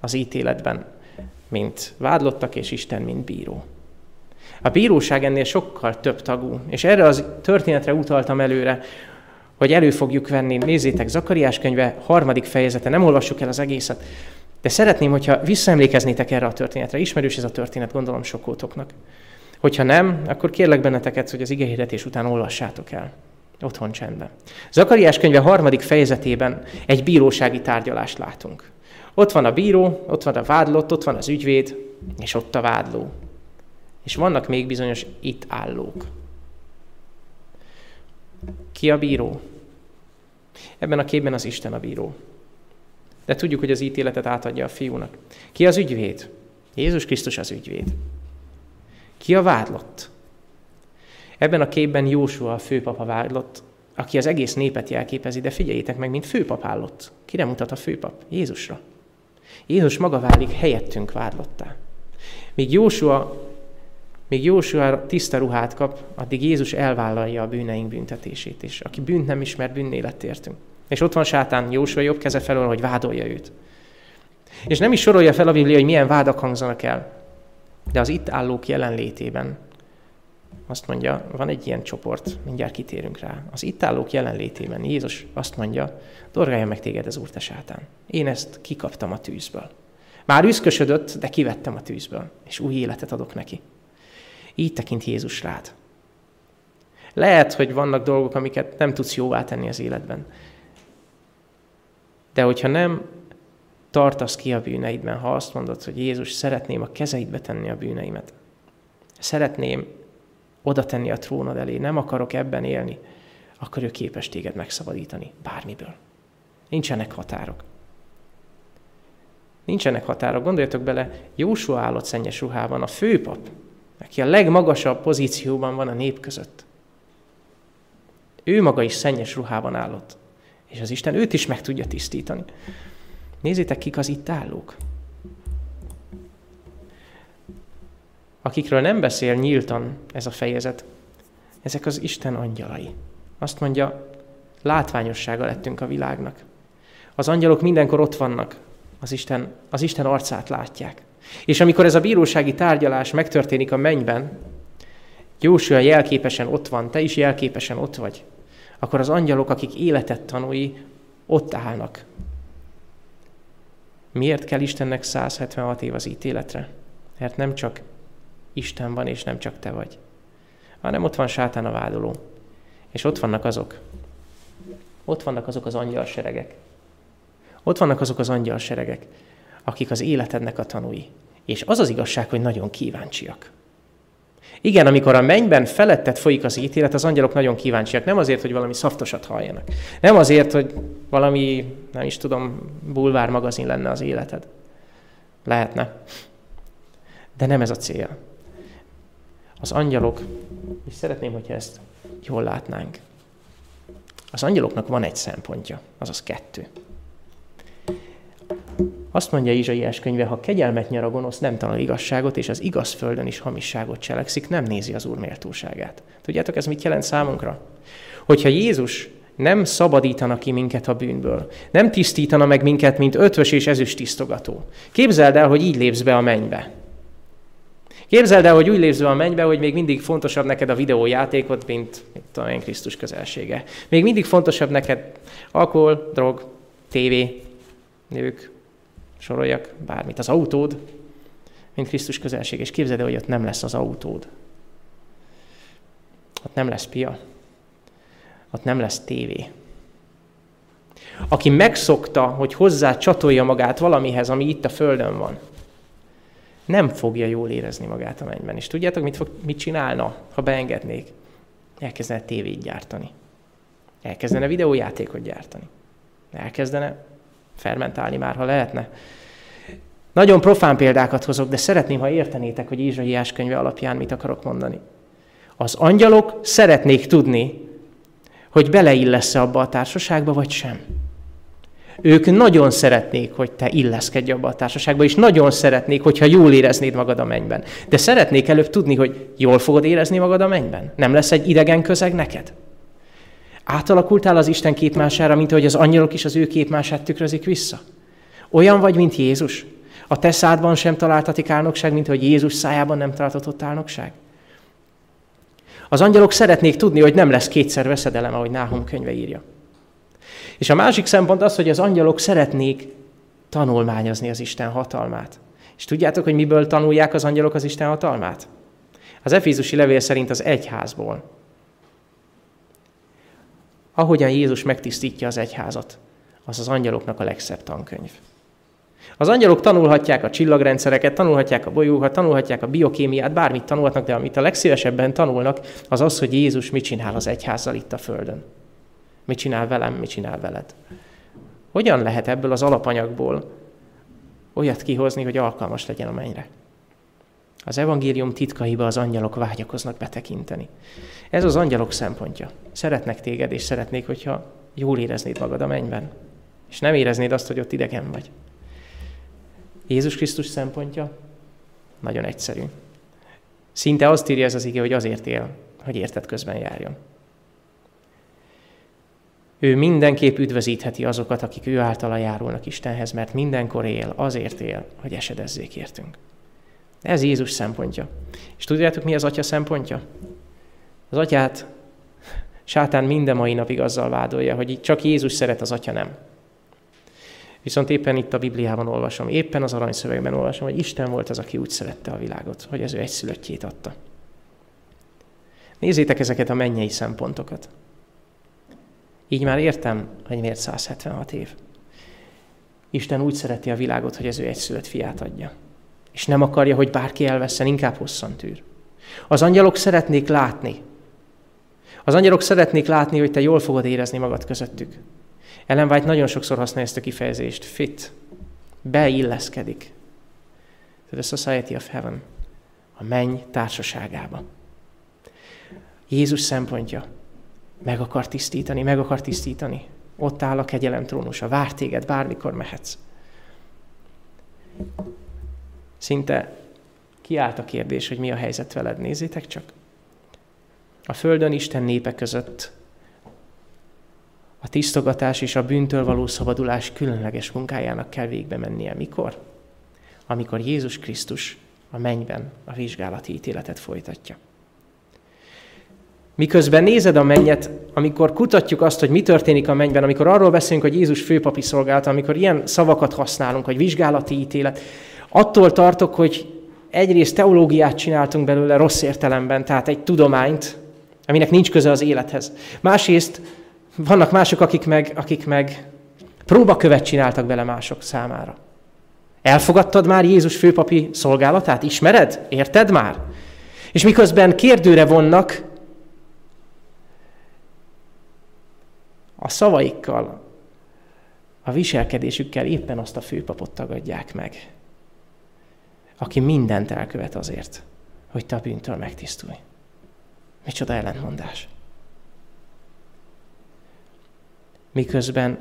az ítéletben, mint vádlottak, és Isten, mint bíró. A bíróság ennél sokkal több tagú, és erre az történetre utaltam előre, hogy elő fogjuk venni. Nézzétek, Zakariás könyve harmadik fejezete, nem olvassuk el az egészet, de szeretném, hogyha visszaemlékeznétek erre a történetre. Ismerős ez a történet, gondolom sokótoknak. Hogyha nem, akkor kérlek benneteket, hogy az igehirdetés után olvassátok el. Otthon csendben. Zakariás könyve harmadik fejezetében egy bírósági tárgyalást látunk. Ott van a bíró, ott van a vádlott, ott van az ügyvéd, és ott a vádló. És vannak még bizonyos itt állók. Ki a bíró? Ebben a képben az Isten a bíró. De tudjuk, hogy az ítéletet átadja a fiúnak. Ki az ügyvéd? Jézus Krisztus az ügyvéd. Ki a vádlott? Ebben a képben Jósua a főpapa vádlott, aki az egész népet jelképezi, de figyeljétek meg, mint főpap állott. Kire mutat a főpap? Jézusra. Jézus maga válik helyettünk vádlottá. Míg Jósua, míg Jósua tiszta ruhát kap, addig Jézus elvállalja a bűneink büntetését, és aki bűnt nem ismer, bűnné lett értünk. És ott van sátán Jósua jobb keze felől, hogy vádolja őt. És nem is sorolja fel a Biblia, hogy milyen vádak hangzanak el, de az itt állók jelenlétében azt mondja, van egy ilyen csoport, mindjárt kitérünk rá. Az itt állók jelenlétében Jézus azt mondja, dorgálja meg téged az Úr. Én ezt kikaptam a tűzből. Már üszkösödött, de kivettem a tűzből, és új életet adok neki. Így tekint Jézus rád. Lehet, hogy vannak dolgok, amiket nem tudsz jóvá tenni az életben. De hogyha nem tartasz ki a bűneidben, ha azt mondod, hogy Jézus, szeretném a kezeidbe tenni a bűneimet. Szeretném oda tenni a trónod elé, nem akarok ebben élni, akkor ő képes téged megszabadítani bármiből. Nincsenek határok. Nincsenek határok. Gondoljatok bele, Jósua állott szennyes ruhában, a főpap, aki a legmagasabb pozícióban van a nép között. Ő maga is szennyes ruhában állott. És az Isten őt is meg tudja tisztítani. Nézzétek, kik az itt állók. Akikről nem beszél nyíltan ez a fejezet, ezek az Isten angyalai. Azt mondja, látványossága lettünk a világnak. Az angyalok mindenkor ott vannak, az Isten, az Isten arcát látják. És amikor ez a bírósági tárgyalás megtörténik a mennyben, Jósua jelképesen ott van, te is jelképesen ott vagy, akkor az angyalok, akik életet tanúi, ott állnak. Miért kell Istennek 176 év az ítéletre? Mert nem csak Isten van, és nem csak te vagy, hanem ott van sátán a vádoló. És ott vannak azok. Ott vannak azok az angyalseregek. Ott vannak azok az angyalseregek, akik az életednek a tanúi. És az az igazság, hogy nagyon kíváncsiak. Igen, amikor a mennyben felettet folyik az ítélet, az angyalok nagyon kíváncsiak. Nem azért, hogy valami szaftosat halljanak. Nem azért, hogy valami, nem is tudom, bulvár magazin lenne az életed. Lehetne. De nem ez a cél. Az angyalok, és szeretném, hogyha ezt jól látnánk. Az angyaloknak van egy szempontja, azaz kettő. Azt mondja Izsaiás könyve, ha kegyelmet nyer a gonosz, nem tanul igazságot, és az igaz földön is hamisságot cselekszik, nem nézi az Úr méltóságát. Tudjátok, ez mit jelent számunkra? Hogyha Jézus nem szabadítana ki minket a bűnből, nem tisztítana meg minket, mint ötvös és ezüst tisztogató. Képzeld el, hogy így lépsz be a mennybe. Képzeld el, hogy úgy lépsz a mennybe, hogy még mindig fontosabb neked a videójátékot, mint, mint tudom én, Krisztus közelsége. Még mindig fontosabb neked alkohol, drog, tévé, nők, soroljak bármit, az autód, mint Krisztus közelség, és képzeld el, hogy ott nem lesz az autód. Ott nem lesz pia. Ott nem lesz tévé. Aki megszokta, hogy hozzá csatolja magát valamihez, ami itt a Földön van, nem fogja jól érezni magát a mennyben. És tudjátok, mit, fog, mit csinálna, ha beengednék? Elkezdene tévét gyártani. Elkezdene videójátékot gyártani. Elkezdene fermentálni már, ha lehetne. Nagyon profán példákat hozok, de szeretném, ha értenétek, hogy Ézsaiás könyve alapján mit akarok mondani. Az angyalok szeretnék tudni, hogy beleillesz-e abba a társaságba, vagy sem. Ők nagyon szeretnék, hogy te illeszkedj abba a társaságba, és nagyon szeretnék, hogyha jól éreznéd magad a mennyben. De szeretnék előbb tudni, hogy jól fogod érezni magad a mennyben. Nem lesz egy idegen közeg neked? Átalakultál az Isten képmására, mint ahogy az angyalok is az ő képmását tükrözik vissza? Olyan vagy, mint Jézus? A te szádban sem találtatik álnokság, mint hogy Jézus szájában nem találtatott álnokság? Az angyalok szeretnék tudni, hogy nem lesz kétszer veszedelem, ahogy Náhum könyve írja. És a másik szempont az, hogy az angyalok szeretnék tanulmányozni az Isten hatalmát. És tudjátok, hogy miből tanulják az angyalok az Isten hatalmát? Az Efézusi levél szerint az egyházból. Ahogyan Jézus megtisztítja az egyházat, az az angyaloknak a legszebb tankönyv. Az angyalok tanulhatják a csillagrendszereket, tanulhatják a bolygókat, tanulhatják a biokémiát, bármit tanulhatnak, de amit a legszívesebben tanulnak, az az, hogy Jézus mit csinál az egyházzal itt a Földön. Mit csinál velem, mit csinál veled. Hogyan lehet ebből az alapanyagból olyat kihozni, hogy alkalmas legyen a mennyre? Az evangélium titkaiba az angyalok vágyakoznak betekinteni. Ez az angyalok szempontja. Szeretnek téged, és szeretnék, hogyha jól éreznéd magad a mennyben. És nem éreznéd azt, hogy ott idegen vagy. Jézus Krisztus szempontja nagyon egyszerű. Szinte azt írja ez az ige, hogy azért él, hogy érted közben járjon. Ő mindenképp üdvözítheti azokat, akik ő általa járulnak Istenhez, mert mindenkor él, azért él, hogy esedezzék értünk. Ez Jézus szempontja. És tudjátok, mi az Atya szempontja? Az Atyát sátán minden mai napig azzal vádolja, hogy csak Jézus szeret, az Atya nem. Viszont éppen itt a Bibliában olvasom, éppen az aranyszövegben olvasom, hogy Isten volt az, aki úgy szerette a világot, hogy az ő egyszülöttjét adta. Nézzétek ezeket a mennyei szempontokat. Így már értem, hogy miért 176 év. Isten úgy szereti a világot, hogy az ő egyszülött fiát adja. És nem akarja, hogy bárki elveszen, inkább hosszan tűr. Az angyalok szeretnék látni. Az angyalok szeretnék látni, hogy te jól fogod érezni magad közöttük. Ellen White nagyon sokszor használja ezt a kifejezést, fit, beilleszkedik. To the Society of Heaven, a menny társaságába. Jézus szempontja, meg akar tisztítani, meg akar tisztítani. Ott áll a kegyelem trónusa, vár téged, bármikor mehetsz. Szinte kiállt a kérdés, hogy mi a helyzet veled. Nézzétek csak. A Földön Isten népe között a tisztogatás és a bűntől való szabadulás különleges munkájának kell végbe mennie. Mikor? Amikor Jézus Krisztus a mennyben a vizsgálati ítéletet folytatja. Miközben nézed a mennyet, amikor kutatjuk azt, hogy mi történik a mennyben, amikor arról beszélünk, hogy Jézus főpapi szolgálta, amikor ilyen szavakat használunk, hogy vizsgálati ítélet, attól tartok, hogy egyrészt teológiát csináltunk belőle rossz értelemben, tehát egy tudományt, aminek nincs köze az élethez. Másrészt vannak mások, akik meg, akik meg próbakövet csináltak bele mások számára. Elfogadtad már Jézus főpapi szolgálatát? Ismered? Érted már? És miközben kérdőre vonnak, a szavaikkal, a viselkedésükkel éppen azt a főpapot tagadják meg, aki mindent elkövet azért, hogy te a bűntől megtisztulj. Micsoda ellentmondás. miközben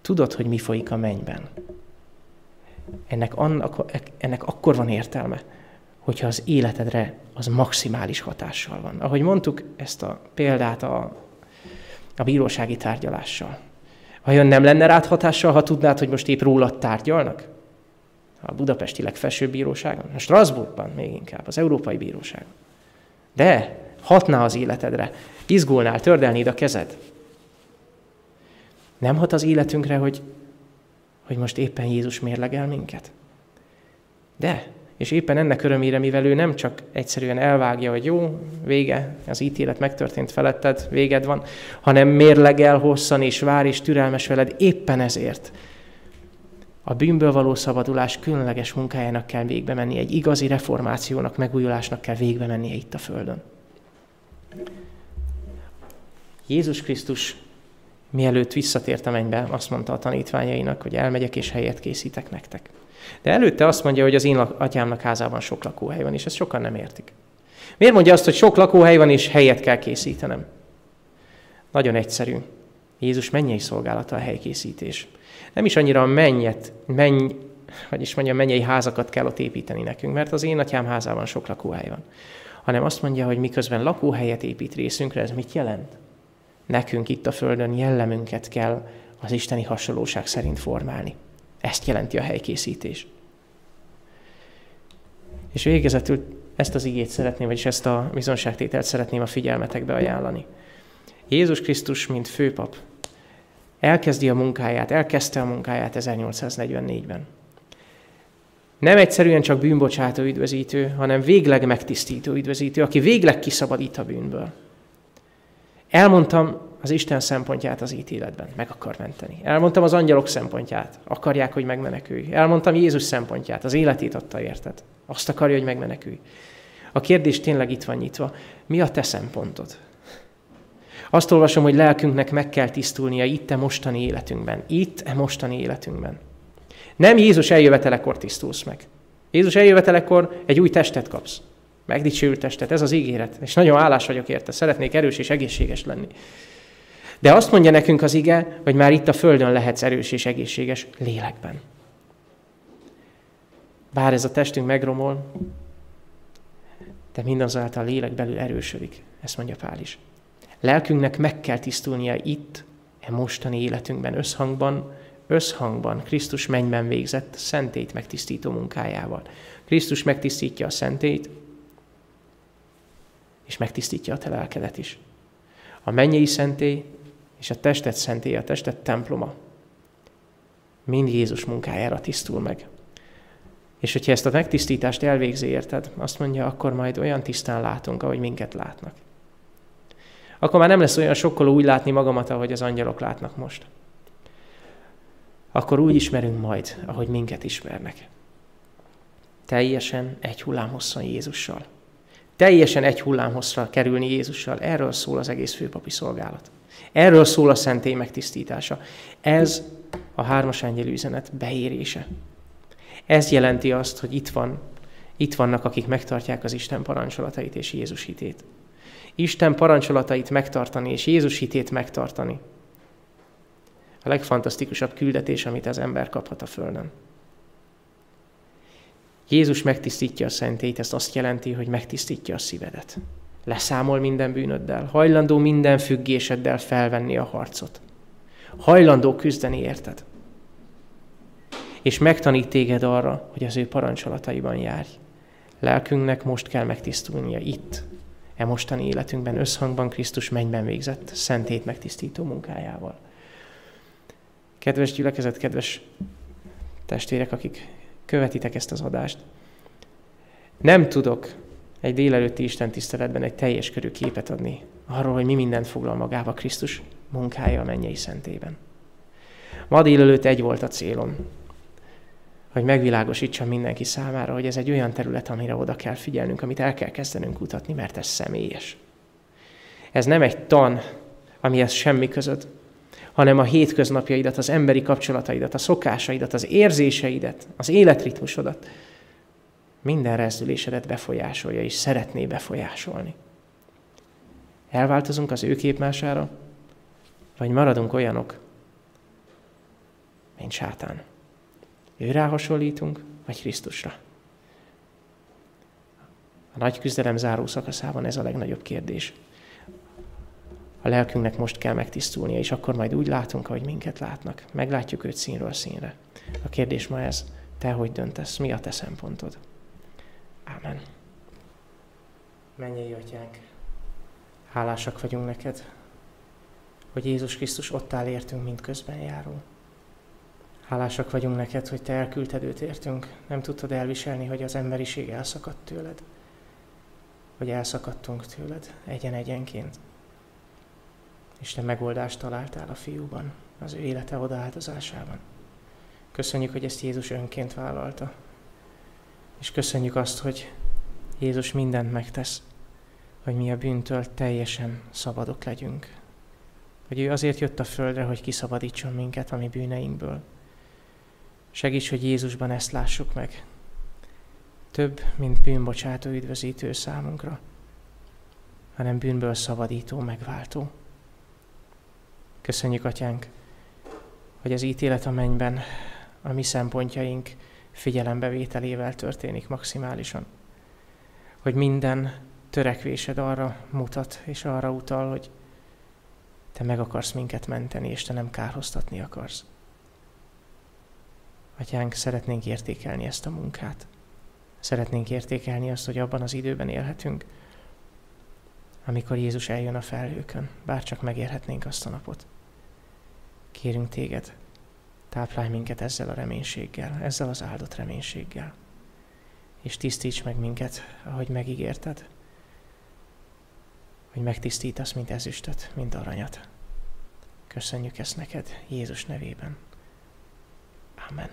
tudod, hogy mi folyik a mennyben. Ennek, annak, ennek akkor van értelme, hogyha az életedre az maximális hatással van. Ahogy mondtuk ezt a példát a, a bírósági tárgyalással. Vajon nem lenne rád hatással, ha tudnád, hogy most épp rólad tárgyalnak? A budapesti legfelsőbb bíróságon? A Strasbourgban még inkább, az Európai Bíróságon. De hatná az életedre, izgulnál, tördelnéd a kezed. Nem hat az életünkre, hogy, hogy most éppen Jézus mérlegel minket? De, és éppen ennek örömére, mivel ő nem csak egyszerűen elvágja, hogy jó, vége, az ítélet megtörtént feletted, véged van, hanem mérlegel hosszan és vár és türelmes veled, éppen ezért a bűnből való szabadulás különleges munkájának kell végbe menni, egy igazi reformációnak, megújulásnak kell végbe mennie itt a Földön. Jézus Krisztus mielőtt visszatért a mennybe, azt mondta a tanítványainak, hogy elmegyek és helyet készítek nektek. De előtte azt mondja, hogy az én atyámnak házában sok lakóhely van, és ezt sokan nem értik. Miért mondja azt, hogy sok lakóhely van, és helyet kell készítenem? Nagyon egyszerű. Jézus mennyei szolgálata a helykészítés. Nem is annyira a mennyet, menny, vagyis mondja, mennyei házakat kell ott építeni nekünk, mert az én atyám házában sok lakóhely van. Hanem azt mondja, hogy miközben lakóhelyet épít részünkre, ez mit jelent? nekünk itt a Földön jellemünket kell az isteni hasonlóság szerint formálni. Ezt jelenti a helykészítés. És végezetül ezt az igét szeretném, vagyis ezt a bizonságtételt szeretném a figyelmetekbe ajánlani. Jézus Krisztus, mint főpap, elkezdi a munkáját, elkezdte a munkáját 1844-ben. Nem egyszerűen csak bűnbocsátó üdvözítő, hanem végleg megtisztító üdvözítő, aki végleg kiszabadít a bűnből. Elmondtam az Isten szempontját az ítéletben, meg akar menteni. Elmondtam az angyalok szempontját, akarják, hogy megmenekülj. Elmondtam Jézus szempontját, az életét adta érted. Azt akarja, hogy megmenekülj. A kérdés tényleg itt van nyitva. Mi a te szempontod? Azt olvasom, hogy lelkünknek meg kell tisztulnia itt a mostani életünkben. Itt a mostani életünkben. Nem Jézus eljövetelekor tisztulsz meg. Jézus eljövetelekor egy új testet kapsz. Megdicsőült testet, ez az ígéret. És nagyon állás vagyok érte, szeretnék erős és egészséges lenni. De azt mondja nekünk az ige, hogy már itt a Földön lehetsz erős és egészséges lélekben. Bár ez a testünk megromol, de mindazáltal a lélek belül erősödik. Ezt mondja Pál is. Lelkünknek meg kell tisztulnia itt, e mostani életünkben, összhangban, összhangban Krisztus mennyben végzett szentét megtisztító munkájával. Krisztus megtisztítja a szentét, és megtisztítja a te lelkedet is. A mennyei szentély és a testet szentély, a testet temploma mind Jézus munkájára tisztul meg. És hogyha ezt a megtisztítást elvégzi, érted, azt mondja, akkor majd olyan tisztán látunk, ahogy minket látnak. Akkor már nem lesz olyan sokkoló úgy látni magamat, ahogy az angyalok látnak most. Akkor úgy ismerünk majd, ahogy minket ismernek. Teljesen egy hullámhosszan Jézussal. Teljesen egy hullámhosszra kerülni Jézussal. Erről szól az egész főpapi szolgálat. Erről szól a szentély megtisztítása. Ez a hármas angyeli üzenet beérése. Ez jelenti azt, hogy itt van, itt vannak, akik megtartják az Isten parancsolatait és Jézus hitét. Isten parancsolatait megtartani és Jézus hitét megtartani. A legfantasztikusabb küldetés, amit az ember kaphat a Földön. Jézus megtisztítja a szentét, ez azt jelenti, hogy megtisztítja a szívedet. Leszámol minden bűnöddel, hajlandó minden függéseddel felvenni a harcot. Hajlandó küzdeni érted és megtanít téged arra, hogy az ő parancsolataiban járj. Lelkünknek most kell megtisztulnia itt, e mostani életünkben, összhangban Krisztus mennyben végzett, szentét megtisztító munkájával. Kedves gyülekezet, kedves testvérek, akik követitek ezt az adást, nem tudok egy délelőtti Isten tiszteletben egy teljes körű képet adni arról, hogy mi mindent foglal magába Krisztus munkája a mennyei szentében. Ma délelőtt egy volt a célom, hogy megvilágosítsam mindenki számára, hogy ez egy olyan terület, amire oda kell figyelnünk, amit el kell kezdenünk kutatni, mert ez személyes. Ez nem egy tan, amihez semmi között, hanem a hétköznapjaidat, az emberi kapcsolataidat, a szokásaidat, az érzéseidet, az életritmusodat, minden rezdülésedet befolyásolja, és szeretné befolyásolni. Elváltozunk az ő képmására, vagy maradunk olyanok, mint sátán. Őrá hasonlítunk, vagy Krisztusra? A nagy küzdelem záró szakaszában ez a legnagyobb kérdés. A lelkünknek most kell megtisztulnia, és akkor majd úgy látunk, ahogy minket látnak. Meglátjuk őt színről színre. A kérdés ma ez, te hogy döntesz, mi a te szempontod? Ámen. Menjél, atyánk, hálásak vagyunk neked, hogy Jézus Krisztus ott áll értünk, mint közben járó. Hálásak vagyunk neked, hogy te elküldted őt értünk. Nem tudtad elviselni, hogy az emberiség elszakadt tőled. Hogy elszakadtunk tőled egyen-egyenként. És te megoldást találtál a fiúban, az ő élete odaáldozásában. Köszönjük, hogy ezt Jézus önként vállalta. És köszönjük azt, hogy Jézus mindent megtesz, hogy mi a bűntől teljesen szabadok legyünk. Hogy ő azért jött a földre, hogy kiszabadítson minket a mi bűneinkből. Segíts, hogy Jézusban ezt lássuk meg. Több, mint bűnbocsátó üdvözítő számunkra, hanem bűnből szabadító, megváltó. Köszönjük, Atyánk, hogy az ítélet a mennyben a mi szempontjaink figyelembevételével történik maximálisan. Hogy minden törekvésed arra mutat és arra utal, hogy te meg akarsz minket menteni, és te nem kárhoztatni akarsz. Atyánk, szeretnénk értékelni ezt a munkát. Szeretnénk értékelni azt, hogy abban az időben élhetünk, amikor Jézus eljön a felhőkön, bár csak megérhetnénk azt a napot. Kérünk téged, táplálj minket ezzel a reménységgel, ezzel az áldott reménységgel, és tisztíts meg minket, ahogy megígérted, hogy megtisztítasz, mint ezüstöt, mint aranyat. Köszönjük ezt neked Jézus nevében. Amen.